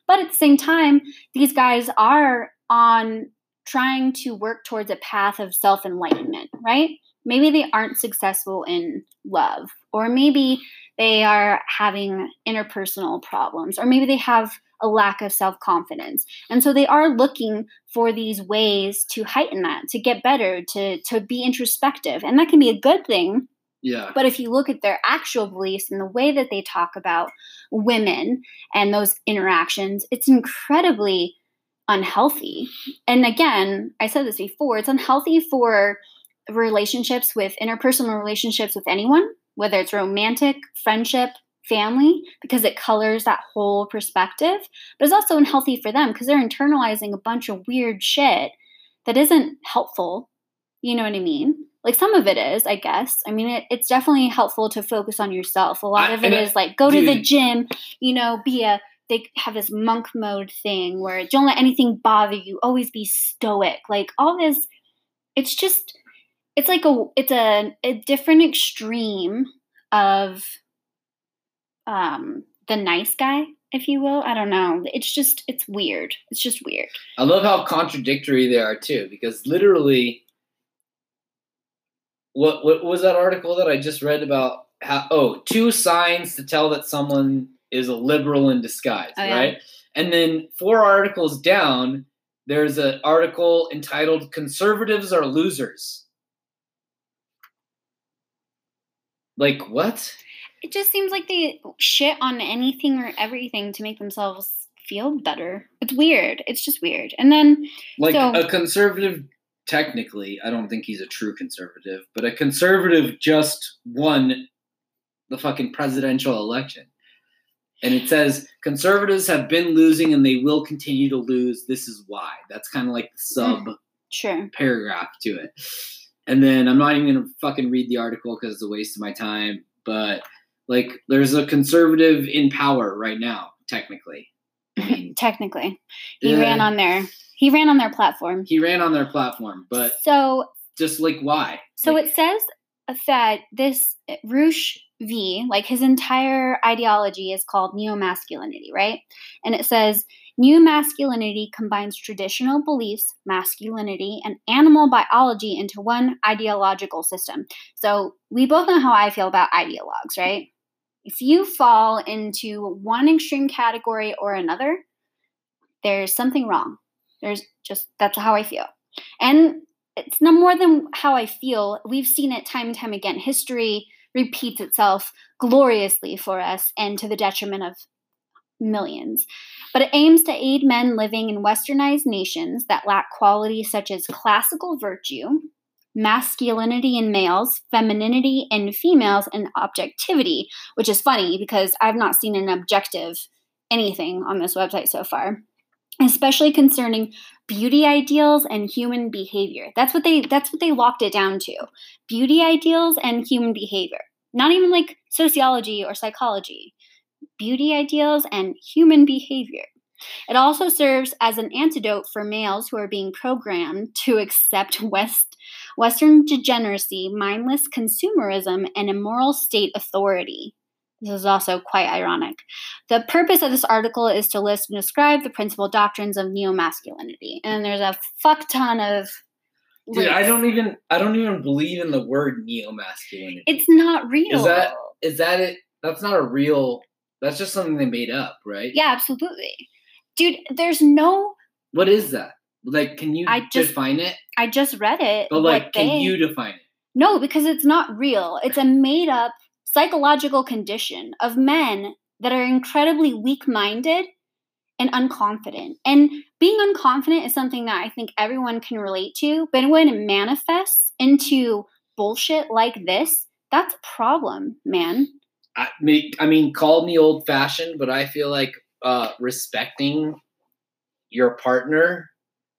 But at the same time, these guys are on trying to work towards a path of self enlightenment, right? Maybe they aren't successful in love, or maybe they are having interpersonal problems, or maybe they have a lack of self confidence. And so they are looking for these ways to heighten that, to get better, to, to be introspective. And that can be a good thing yeah. but if you look at their actual beliefs and the way that they talk about women and those interactions, it's incredibly unhealthy. And again, I said this before, it's unhealthy for relationships with interpersonal relationships with anyone, whether it's romantic, friendship, family, because it colors that whole perspective. But it's also unhealthy for them because they're internalizing a bunch of weird shit that isn't helpful. You know what I mean? Like some of it is, I guess. I mean, it, it's definitely helpful to focus on yourself. A lot I- of it and I- is like go to the gym, you know, be a. They have this monk mode thing where don't let anything bother you. Always be stoic. Like all this, it's just, it's like a, it's a, a different extreme of, um, the nice guy, if you will. I don't know. It's just, it's weird. It's just weird. I love how contradictory they are too, because literally, what what was that article that I just read about? How oh, two signs to tell that someone is a liberal in disguise, Oh, yeah. right? And then four articles down, there's an article entitled "Conservatives Are Losers." Like what? It just seems like they shit on anything or everything to make themselves feel better. It's weird. It's just weird. And then Like So- a conservative, technically, I don't think he's a true conservative, but a conservative just won the fucking presidential election. And it says conservatives have been losing and they will continue to lose. This is why. That's kind of like the hmm. sub sure. paragraph to it. And then I'm not even gonna fucking read the article because it's a waste of my time. But like, there's a conservative in power right now, technically. I mm-hmm. mean, Technically. He Yeah. ran on their he ran on their platform. he ran on their platform, but so just like why? so Like, it says that this Roosh V, like his entire ideology is called neo masculinity, right? And it says new masculinity combines traditional beliefs, masculinity, and animal biology into one ideological system. So we both know how I feel about ideologues, right? If you fall into one extreme category or another, there's something wrong. There's just that's how I feel. And it's no more than how I feel. We've seen it time and time again. History repeats itself gloriously for us and to the detriment of millions. But it aims to aid men living in westernized nations that lack qualities such as classical virtue, masculinity in males, femininity in females, and objectivity, which is funny because I've not seen an objective anything on this website so far, especially concerning beauty ideals and human behavior. That's what they that's what they locked it down to. Beauty ideals and human behavior. Not even like sociology or psychology. Beauty ideals and human behavior. It also serves as an antidote for males who are being programmed to accept West Western degeneracy, mindless consumerism, and immoral state authority. This is also quite ironic. The purpose of this article is to list and describe the principal doctrines of neo masculinity. And there's a fuck ton of. dude, I don't even I don't even believe in the word neo masculinity. It's not real. Is that- Is that it? That's not a real. That's just something they made up, right? yeah, absolutely. Dude, there's no. What is that? Like, can you I just- define it? I just read it. But like, can they- you define it? No, because it's not real. It's a made up psychological condition of men that are incredibly weak minded and unconfident. And being unconfident is something that I think everyone can relate to. But when it manifests into bullshit like this, that's a problem, man. I mean, I mean, call me old fashioned, but I feel like uh, respecting your partner,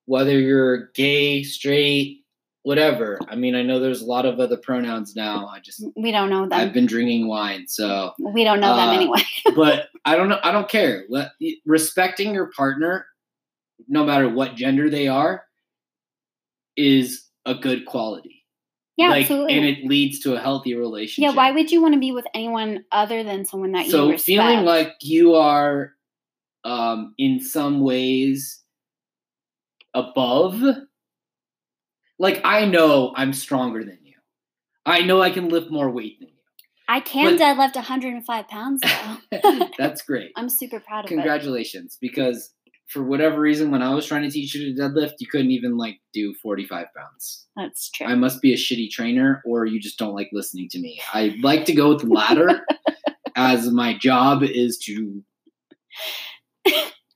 whether you're gay, straight, whatever. I mean, I know there's a lot of other pronouns now. I just We don't know them. I've been drinking wine, so we don't know them uh, anyway. but I don't know. I don't care. Let, respecting your partner, no matter what gender they are, is a good quality. Yeah, like, absolutely. and it leads to a healthy relationship. yeah, why would you want to be with anyone other than someone that so you respect? So feeling like you are um in some ways above like i know i'm stronger than you i know i can lift more weight than you. I can but- deadlift 105 pounds though. that's great I'm super proud of it. congratulations because for whatever reason when i was trying to teach you to deadlift you couldn't even like do 45 pounds That's true. i must be a shitty trainer or you just don't like listening to me i like to go with the latter as my job is to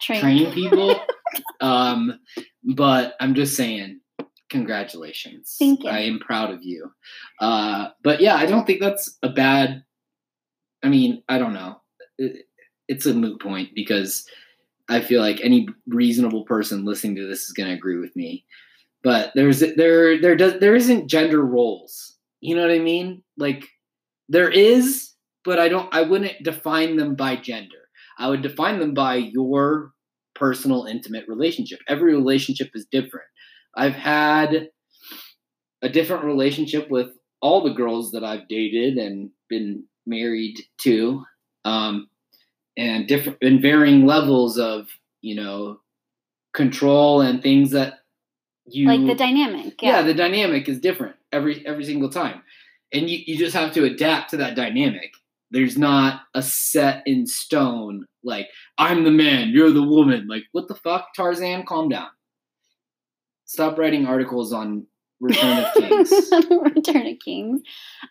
Train. train people. um, but I'm just saying, congratulations. Thank you. I am proud of you. Uh, but yeah, I don't think that's a bad. I mean, I don't know. It, it's a moot point because I feel like any reasonable person listening to this is going to agree with me. but there's there there does there isn't gender roles. You know what I mean? Like there is, but I don't. I wouldn't define them by gender. I would define them by your personal, intimate relationship. Every relationship is different. I've had a different relationship with all the girls that I've dated and been married to, um, and different in varying levels of you know control and things that you like the dynamic. yeah. Yeah. the dynamic is different every every single time and you, you just have to adapt to that dynamic there's not a set in stone like i'm the man you're the woman like what the fuck tarzan calm down stop writing articles on return of kings Return of Kings.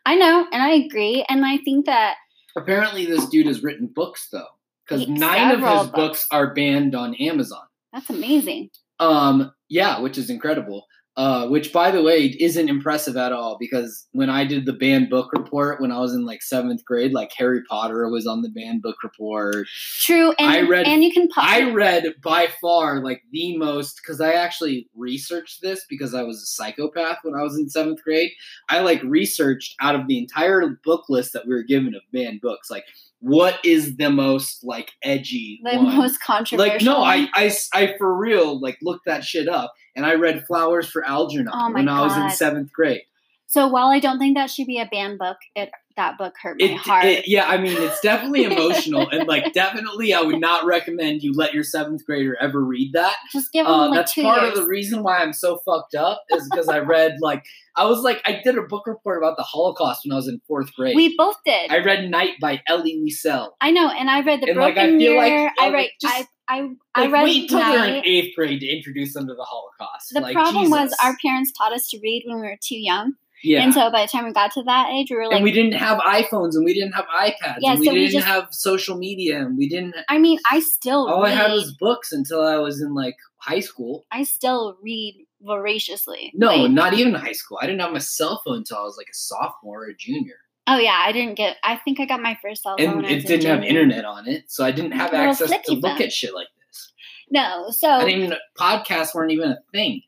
I know, and I agree. And I think that apparently this dude has written books though because nine of his books books. are banned on amazon that's amazing. Um, yeah, which is incredible. Uh, which by the way isn't impressive at all because when I did the banned book report when I was in like seventh grade, like Harry Potter was on the banned book report. True. And, I read- and you can pop. I read by far like the most because I actually researched this because I was a psychopath when I was in seventh grade. I like researched out of the entire book list that we were given of banned books, like what is the most like edgy the one? most controversial. like no I. I i for real like looked that shit up and i read flowers for algernon Oh when i was in seventh grade So while I don't think that should be a banned book, it that book hurt my it, heart. it- yeah i mean it's definitely emotional and like definitely i would not recommend you let your seventh grader ever read that Just give them uh, like that's two part years. of the reason why i'm so fucked up is because i read like i was like i did a book report about the holocaust when i was in fourth grade we both did. i read night by elie wiesel I know, and I read the And, like, I Broken feel like- Mirror. I I read. just- I I like, I read wait till they're in eighth grade to introduce them to the holocaust The like, problem was our parents taught us to read when we were too young, yeah and so by the time we got to that age, we were like, and we didn't have iPhones and we didn't have iPads Yeah, and we so we didn't just- have social media and we didn't I mean, I still all I had was books until I was in like high school. I still read voraciously. No, Like, not even high school. I didn't have my cell phone until I was like a sophomore or a junior. oh yeah, I didn't get. I think I got my first cell phone. And it didn't have internet on it, so I didn't have Little access to look phone. at shit like this. No, so I didn't even podcasts weren't even a thing.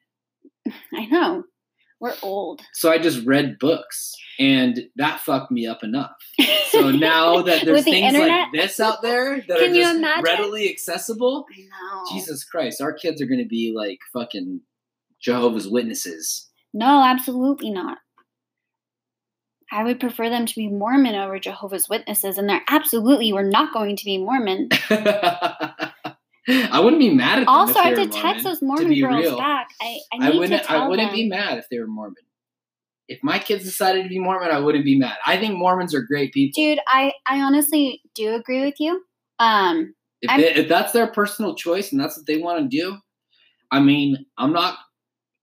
I know we're old. So I just read books and that fucked me up enough. So now that there's the things like this out there that are just imagine? readily accessible, I know. Jesus Christ, our kids are going to be like fucking Jehovah's Witnesses. No, absolutely not. I would prefer them to be Mormon over Jehovah's Witnesses, and they're absolutely were not going to be Mormon. I wouldn't be mad at them. Also, if I have to text those Mormon girls real. back. I, I I wouldn't. I wouldn't them. be mad if they were Mormon. If my kids decided to be Mormon, I wouldn't be mad. I think Mormons are great people. Dude, I, I honestly do agree with you. Um, if, they, if that's their personal choice and that's what they want to do, I mean, I'm not.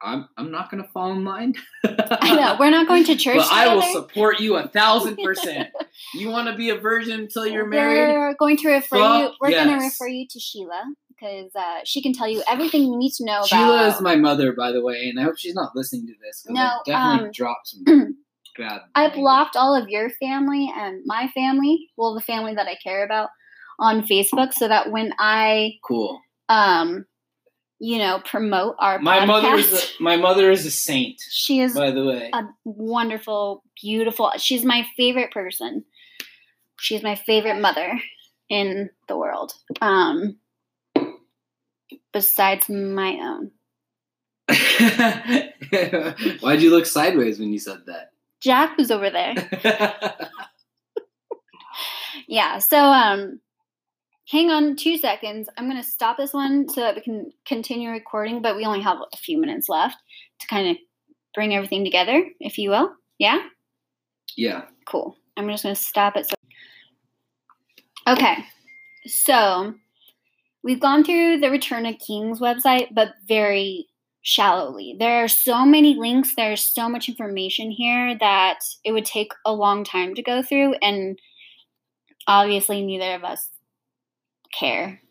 I'm. I'm not going to fall in line. I know we're not going to church but I will support you a thousand percent. you want to be a virgin until you're married? We're going to refer you. We're going to refer you to Sheila because uh, she can tell you everything you need to know Sheila about. is my mother, by the way, and I hope she's not listening to this. 'cause I No, definitely um, dropped some bad. I blocked all of your family and my family, well, the family that I care about, on Facebook, so that when I, Cool. um, you know, promote our My podcast, mother is a, my mother is a saint, she is by the way. a wonderful, beautiful. She's my favorite person. She's my favorite mother in the world. Um, besides my own. Why'd you look sideways when you said that? Jack was over there. Yeah. So um hang on two seconds. I'm gonna stop this one so that we can continue recording, but we only have a few minutes left to kind of bring everything together, if you will. Yeah? yeah. Cool. I'm just gonna stop it so Okay. So we've gone through the Return of Kings website, but very shallowly. There are so many links, there's so much information here that it would take a long time to go through, and obviously neither of us care.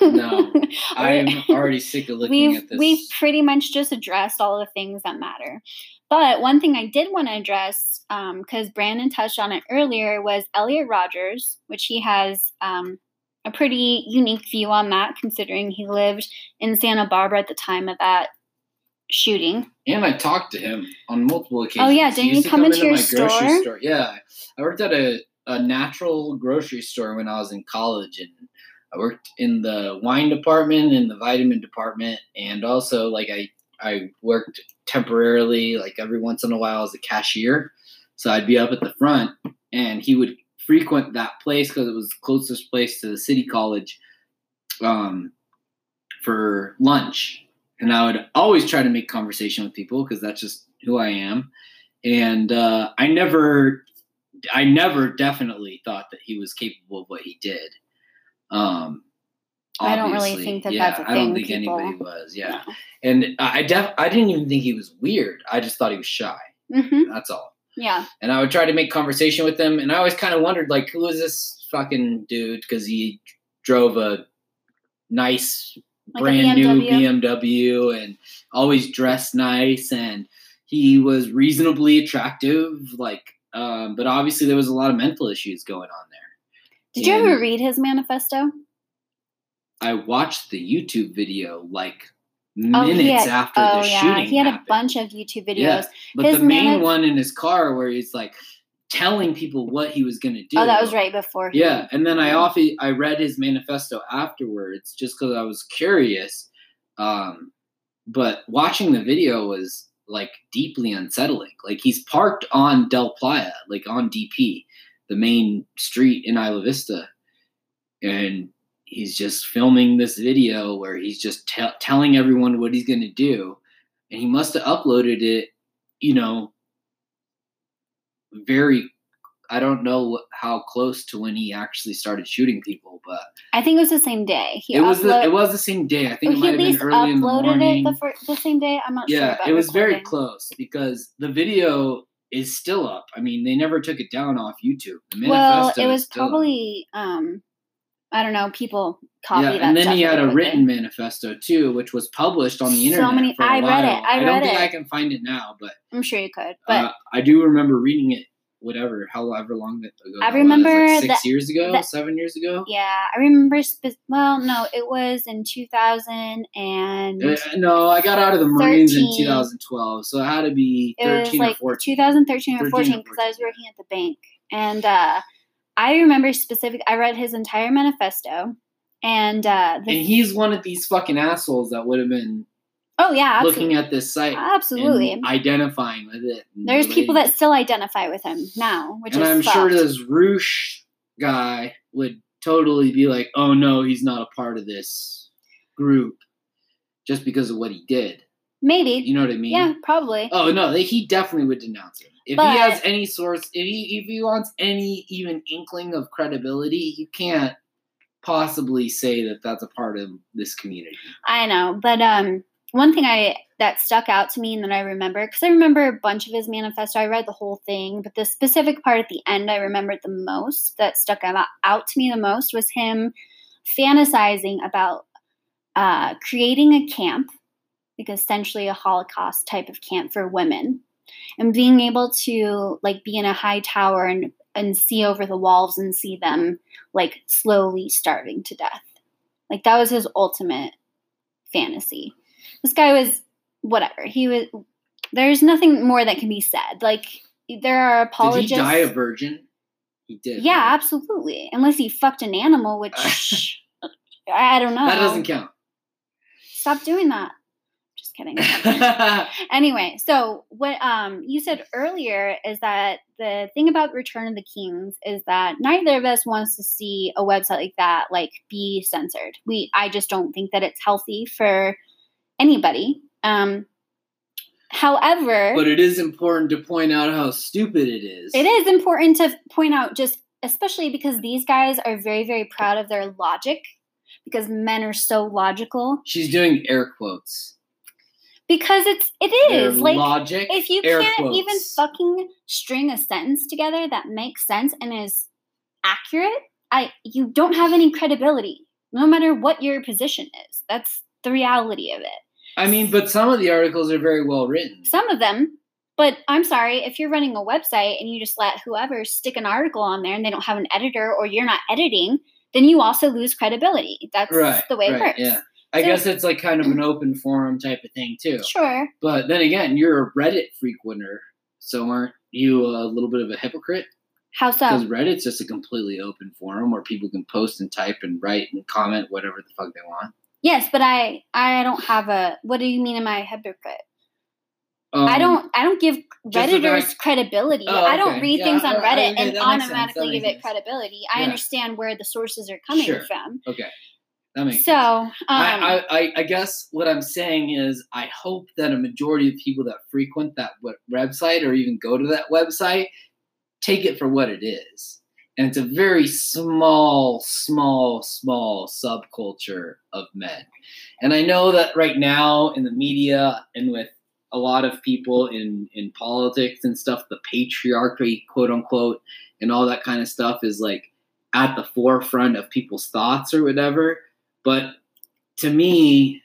No. I'm already sick of looking we've at this. we've pretty much just addressed all the things that matter. But one thing I did want to address, because Brandon touched on it earlier, was Elliot Rogers, which he has um, a pretty unique view on that, considering he lived in Santa Barbara at the time of that shooting. And I talked to him on multiple occasions. Oh, yeah, didn't you to come into into your my grocery store? store. Yeah, I worked at a, a natural grocery store when I was in college, and I worked in the wine department and the vitamin department, and also like I I worked temporarily, like every once in a while, as a cashier. So I'd be up at the front, and he would frequent that place because it was the closest place to the city college um, for lunch. And I would always try to make conversation with people because that's just who I am. And uh, I never, I never definitely thought that he was capable of what he did. Um, I don't really think that yeah, that's a I don't thing, think people- anybody was. Yeah, No. and I def, I didn't even think he was weird. I just thought he was shy. Mhm. That's all Yeah. and I would try to make conversation with him, and I always kind of wondered, like, who is this fucking dude? Because he drove a nice, Like brand new BMW. BMW, and always dressed nice, and he was reasonably attractive, like, um, but obviously there was a lot of mental issues going on there. Did you ever read his manifesto? I watched the YouTube video like Oh, minutes he had, after oh the yeah, shooting. he had a bunch of YouTube videos. Yeah, but His the main manif- one in his car where he's like telling people what he was going to do. Oh, that was right before. he- Yeah, and then I often I read his manifesto afterwards just because I was curious. Um, but watching the video was like deeply unsettling. Like he's parked on Del Playa, like on DP, the main street in Isla Vista, and he's just filming this video where he's just te- telling everyone what he's going to do, and he must have uploaded it, you know, very. I don't know how close to when he actually started shooting people, but I think it was the same day. He it was the, it was the same day. I think Oh, it might have been early in the uploaded morning. it the, fir- the same day. I'm not sure. yeah, it was very close because the video is still up. I mean, they never took it down off YouTube. The Well, it was probably um, I don't know. People copy yeah, and then he had a written manifesto too, which was published on the So internet. many- for a I read it, while. I don't read think. I can find it now, but I'm sure you could, but uh, I do remember reading it. Whatever, however long that ago. I that was, remember like six that- years ago, that- seven years ago. yeah, I remember. Spe- well, no, it was in 2000 and Uh, no, I got out of the Marines in 2012, so it had to be it was 13 like or 14. 2013 or 14 because I was working at the bank, and uh, I remember specific. I read his entire manifesto, and uh, the, And he's one of these fucking assholes that would have been oh yeah, absolutely, looking at this site, absolutely. identifying with it. There's people that still identify with him now, which and is I'm sure this Roosh guy would totally be like, "Oh no, he's not a part of this group," just because of what he did. maybe. You know what I mean? yeah, probably. Oh no, he definitely would denounce him if But- he has any source. If he if he wants any even inkling of credibility, you can't possibly say that that's a part of this community. I know, but um, one thing I that stuck out to me and that I remember because I remember a bunch of his manifesto. I read the whole thing, but the specific part at the end I remembered the most that stuck out, to me the most was him fantasizing about uh, creating a camp, like essentially a Holocaust type of camp for women, and being able to like be in a high tower and and see over the walls and see them like slowly starving to death. Like that was his ultimate fantasy. This guy was whatever. He was there's nothing more that can be said. Like there are apologists. Did he die a virgin? He did. yeah, right? absolutely. Unless he fucked an animal, which I don't know. that doesn't count. Stop doing that. Just kidding. anyway, so what um you said earlier is that the thing about Return of the Kings is that neither of us wants to see a website like that like be censored. We I just don't think that it's healthy for anybody. Um however, but it is important to point out how stupid it is. it is important to point out just especially because these guys are very very proud of their logic because men are so logical She's doing air quotes. because it's it is Their like logic. if you can't quotes. even fucking string a sentence together that makes sense and is accurate i you don't have any credibility no matter what your position is that's the reality of it I mean, but some of the articles are very well written. some of them but i'm sorry if you're running a website and you just let whoever stick an article on there and they don't have an editor or you're not editing then you also lose credibility that's Right. the way it works Yeah. I So- guess it's like kind of an open forum type of thing too. Sure. But then again, you're a Reddit frequenter, so aren't you a little bit of a hypocrite? How so? Because Reddit's just a completely open forum where people can post and type and write and comment whatever the fuck they want. Yes, but I I don't have a. What do you mean? Am I a hypocrite? Um, I don't. I don't give redditors fact- credibility. Oh, I don't read Yeah, things on I- I- Reddit okay, and that makes sense, automatically give it sense. credibility. I Yeah. understand where the sources are coming Sure. from. Okay, that makes So, um, I, I, I, I guess what I'm saying is I hope that a majority of people that frequent that website or even go to that website take it for what it is. And it's a very small, small, small subculture of men. And I know that right now in the media and with a lot of people in, in politics and stuff, the patriarchy, quote unquote, and all that kind of stuff is like at the forefront of people's thoughts or whatever. But to me,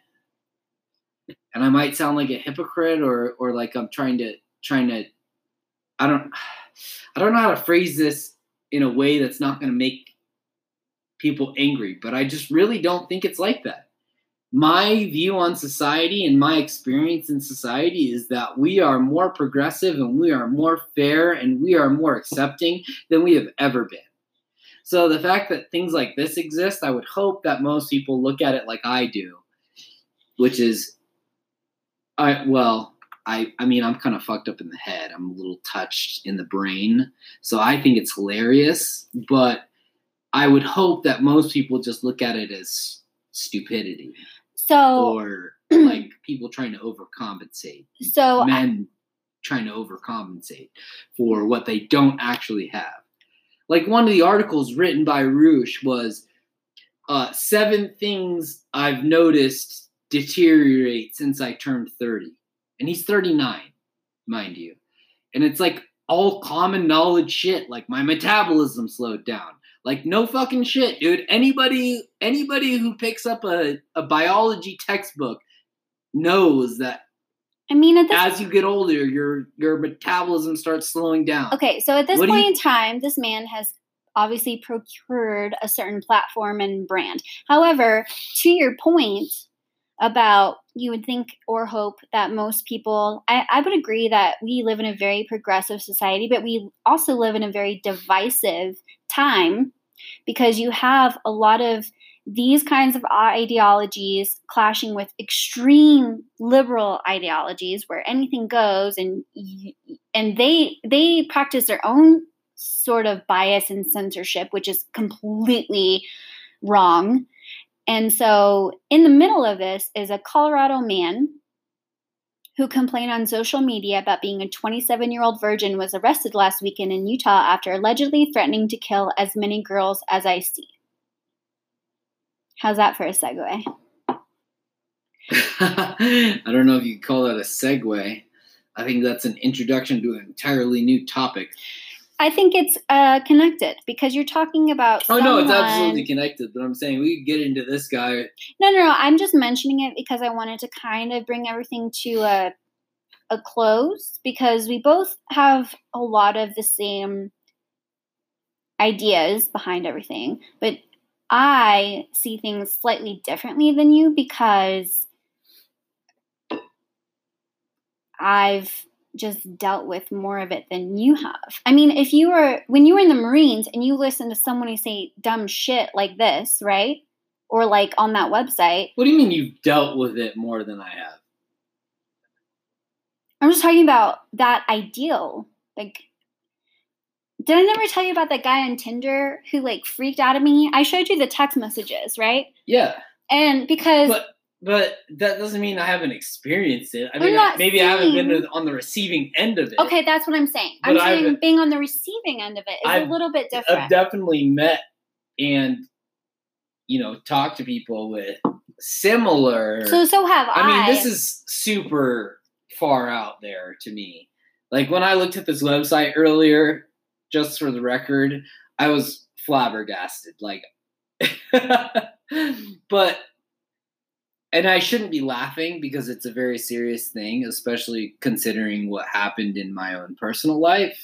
and I might sound like a hypocrite or or like I'm trying to trying to I don't I don't know how to phrase this in a way that's not going to make people angry, but I just really don't think it's like that. My view on society and my experience in society is that we are more progressive and we are more fair and we are more accepting than we have ever been. So the fact that things like this exist, I would hope that most people look at it like I do, which is, I well, I I mean I'm kind of fucked up in the head. I'm a little touched in the brain, so I think it's hilarious. But I would hope that most people just look at it as stupidity so or like people trying to overcompensate, so men trying to overcompensate for what they don't actually have. Like one of the articles written by Roosh was uh, seven things I've noticed deteriorate since I turned 30. And he's 39, mind you. And it's like all common knowledge shit. Like my metabolism slowed down. Like no fucking shit, dude. Anybody anybody who picks up a, a biology textbook knows that I mean at this as you get older, your your metabolism starts slowing down. Okay, so at this What point you- in time, this man has obviously procured a certain platform and brand. However, to your point about you would think or hope that most people, I, I would agree that we live in a very progressive society, but we also live in a very divisive time because you have a lot of these kinds of ideologies clashing with extreme liberal ideologies where anything goes and and they they practice their own sort of bias and censorship which is completely wrong and so in the middle of this is a colorado man who complained on social media about being a 27 year old virgin was arrested last weekend in utah after allegedly threatening to kill as many girls as i see how's that for a segue I don't know if you call that a segue. I think that's an introduction to an entirely new topic. I think it's uh, connected because you're talking about. Oh no, it's absolutely connected. But I'm saying we could get into this guy. No, no, no. I'm just mentioning it because I wanted to kind of bring everything to a a close because we both have a lot of the same ideas behind everything, but I see things slightly differently than you because I've just dealt with more of it than you have. I mean, if you were when you were in the Marines and you listen to someone say dumb shit like this, right? Or like on that website, What do you mean you've dealt with it more than I have? I'm just talking about that ideal. Like, did I never tell you about that guy on Tinder who like freaked out at me? I showed you the text messages, right? Yeah, And because but but that doesn't mean I haven't experienced it. I I'm mean, maybe I haven't been on the receiving end of it. okay, that's what I'm saying. I'm But I've- saying being on the receiving end of it is I've- a little bit different. I've definitely met and you know talked to people with similar. so so have I. I mean, this is super far out there to me. Like when I looked at this website earlier, just for the record, I was flabbergasted. Like, but, and I shouldn't be laughing because it's a very serious thing, especially considering what happened in my own personal life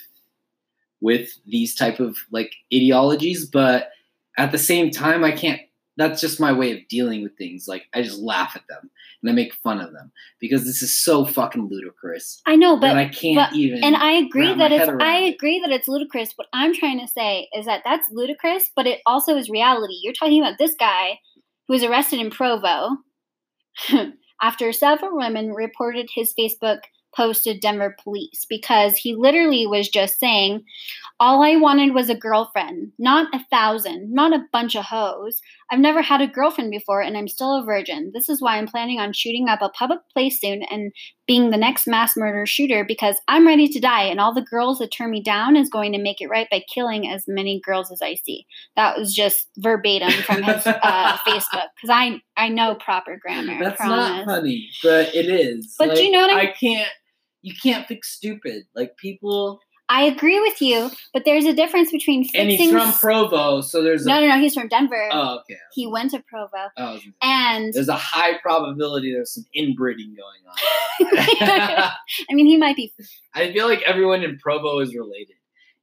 with these type of like ideologies. But at the same time, I can't that's just my way of dealing with things. Like I just laugh at them and I make fun of them because this is so fucking ludicrous. I know, but I can't but- even. and I agree that it's I agree that it's ludicrous. What I'm trying to say is that that's ludicrous, but it also is reality. You're talking about this guy who was arrested in Provo after several women reported his Facebook post to Denver police because he literally was just saying, All I wanted was a girlfriend, not a thousand, not a bunch of hoes. I've never had a girlfriend before and I'm still a virgin. This is why I'm planning on shooting up a public place soon and being the next mass murder shooter because I'm ready to die and all the girls that turn me down is going to make it right by killing as many girls as I see. That was just verbatim from his uh, Facebook because I I know proper grammar. That's not funny, but it is. But you know what I- I can't. You can't fix stupid. Like people, I agree with you, but there's a difference between fixing. and he's from Provo, so there's no, a. no, no. He's from Denver. Oh, okay. he went to Provo, Oh, and there's a high probability there's some inbreeding going on. I mean, he might be. I feel like everyone in Provo is related.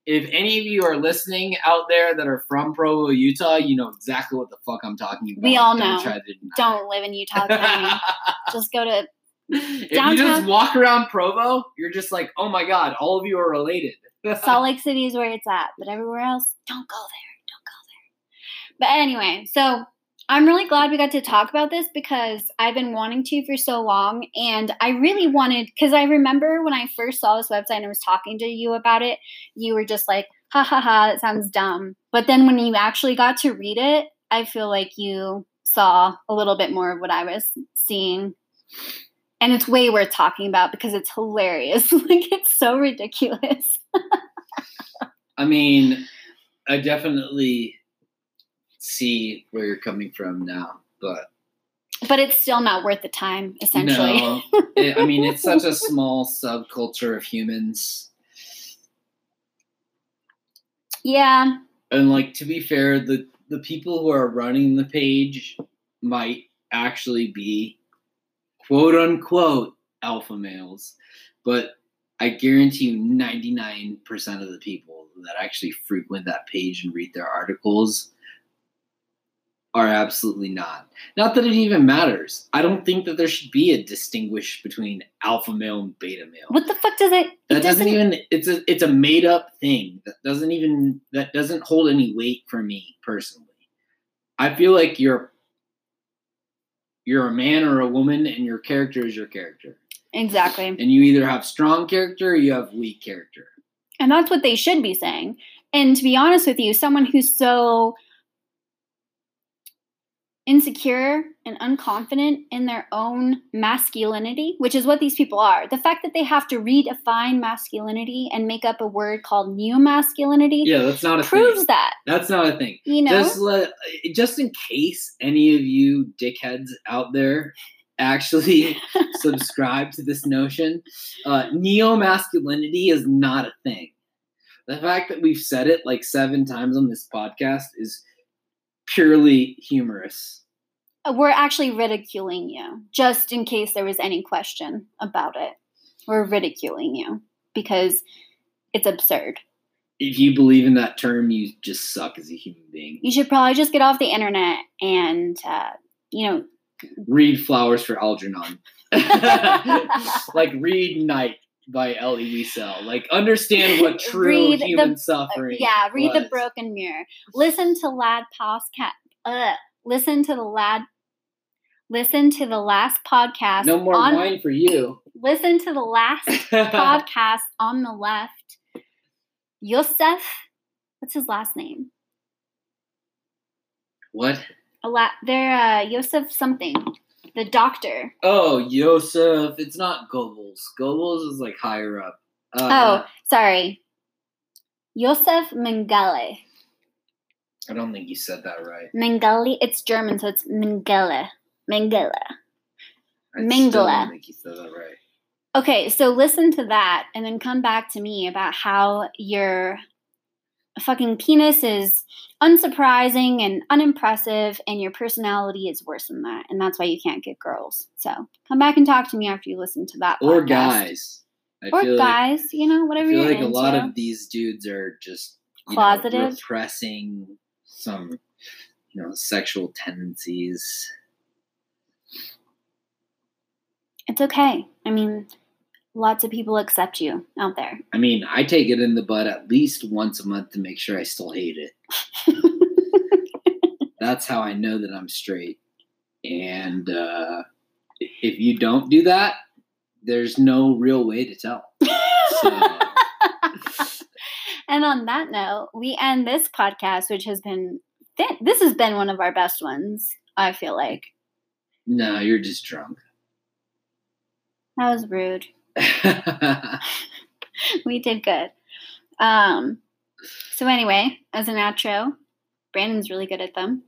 If any of you are listening out there that are from Provo, Utah, you know exactly what the fuck I'm talking about. We all Don't know. Try to deny Don't live in Utah County. Just go to. If you just walk around Provo, you're just like, oh my god, all of you are related. Salt Lake City is where it's at, but everywhere else, don't go there. Don't go there. But anyway, so I'm really glad we got to talk about this because I've been wanting to for so long. And I really wanted, because I remember when I first saw this website and I was talking to you about it, you were just like, ha ha ha, that sounds dumb. But then when you actually got to read it, I feel like you saw a little bit more of what I was seeing. And it's way worth talking about because it's hilarious. like, it's so ridiculous. I mean, I definitely see where you're coming from now, but but it's still not worth the time essentially no, it, I mean, it's such a small subculture of humans. yeah And like to be fair, the the people who are running the page might actually be quote unquote alpha males, but I guarantee you 99% of the people that actually frequent that page and read their articles are absolutely not. Not that it even matters. I don't think that there should be a distinguish between alpha male and beta male what the fuck does it it that doesn't even it's a it's a made up thing that doesn't even that doesn't hold any weight for me personally i feel like you're you're a man or a woman and your character is your character. Exactly. And you either have strong character or you have weak character. And that's what they should be saying. And to be honest with you someone who's so insecure and unconfident in their own masculinity which is what these people are. The fact that they have to redefine masculinity and make up a word called neo-masculinity yeah that's not a proves thing that. That's not a thing. You know? Just let just in case any of you dickheads out there actually subscribe to this notion uh, neo-masculinity is not a thing. The fact that we've said it like seven times on this podcast is purely humorous. We're actually ridiculing you just in case there was any question about it. We're ridiculing you because it's absurd. If you believe in that term you just suck as a human being. You should probably just get off the internet and uh, you know read flowers for algernon. Like read night by Elie Wiesel. Like understand what true Read the- human suffering. yeah read the broken mirror listen to lad podcast uh, listen to the lad listen to the last podcast No more on wine for you. listen to the last podcast on the left yosef what's his last name what? a la- they're uh, yosef something the doctor Oh, Yosef. It's not Goebbels. Goebbels is like higher up. Uh, oh sorry yosef mengele I don't think you said that right. mengele it's german so it's mengele mengele I Mengele. don't think you said that right. Okay, so listen to that and then come back to me about how your fucking penis is unsurprising and unimpressive and your personality is worse than that and that's why you can't get girls. So, come back and talk to me after you listen to that Or podcast. guys. I Or guys, like, you know, I whatever feel you're like a lot of these dudes are just know, Closeted? repressing some you know, sexual tendencies. It's okay. I mean, lots of people accept you out there. I mean, I take it in the butt at least once a month to make sure I still hate it. That's how I know that I'm straight. And uh, if you don't do that, there's no real way to tell. So, and on that note, we end this podcast, which has been this has been one of our best ones. I feel like. No, you're just drunk. That was rude. we did good. Um. So anyway, as an outro, Brandon's really good at them.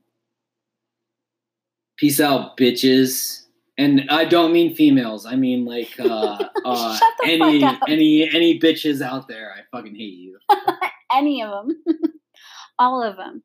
Peace out, bitches. And I don't mean females. I mean like uh, uh any any any bitches out there. I fucking hate you. any of them. All of them.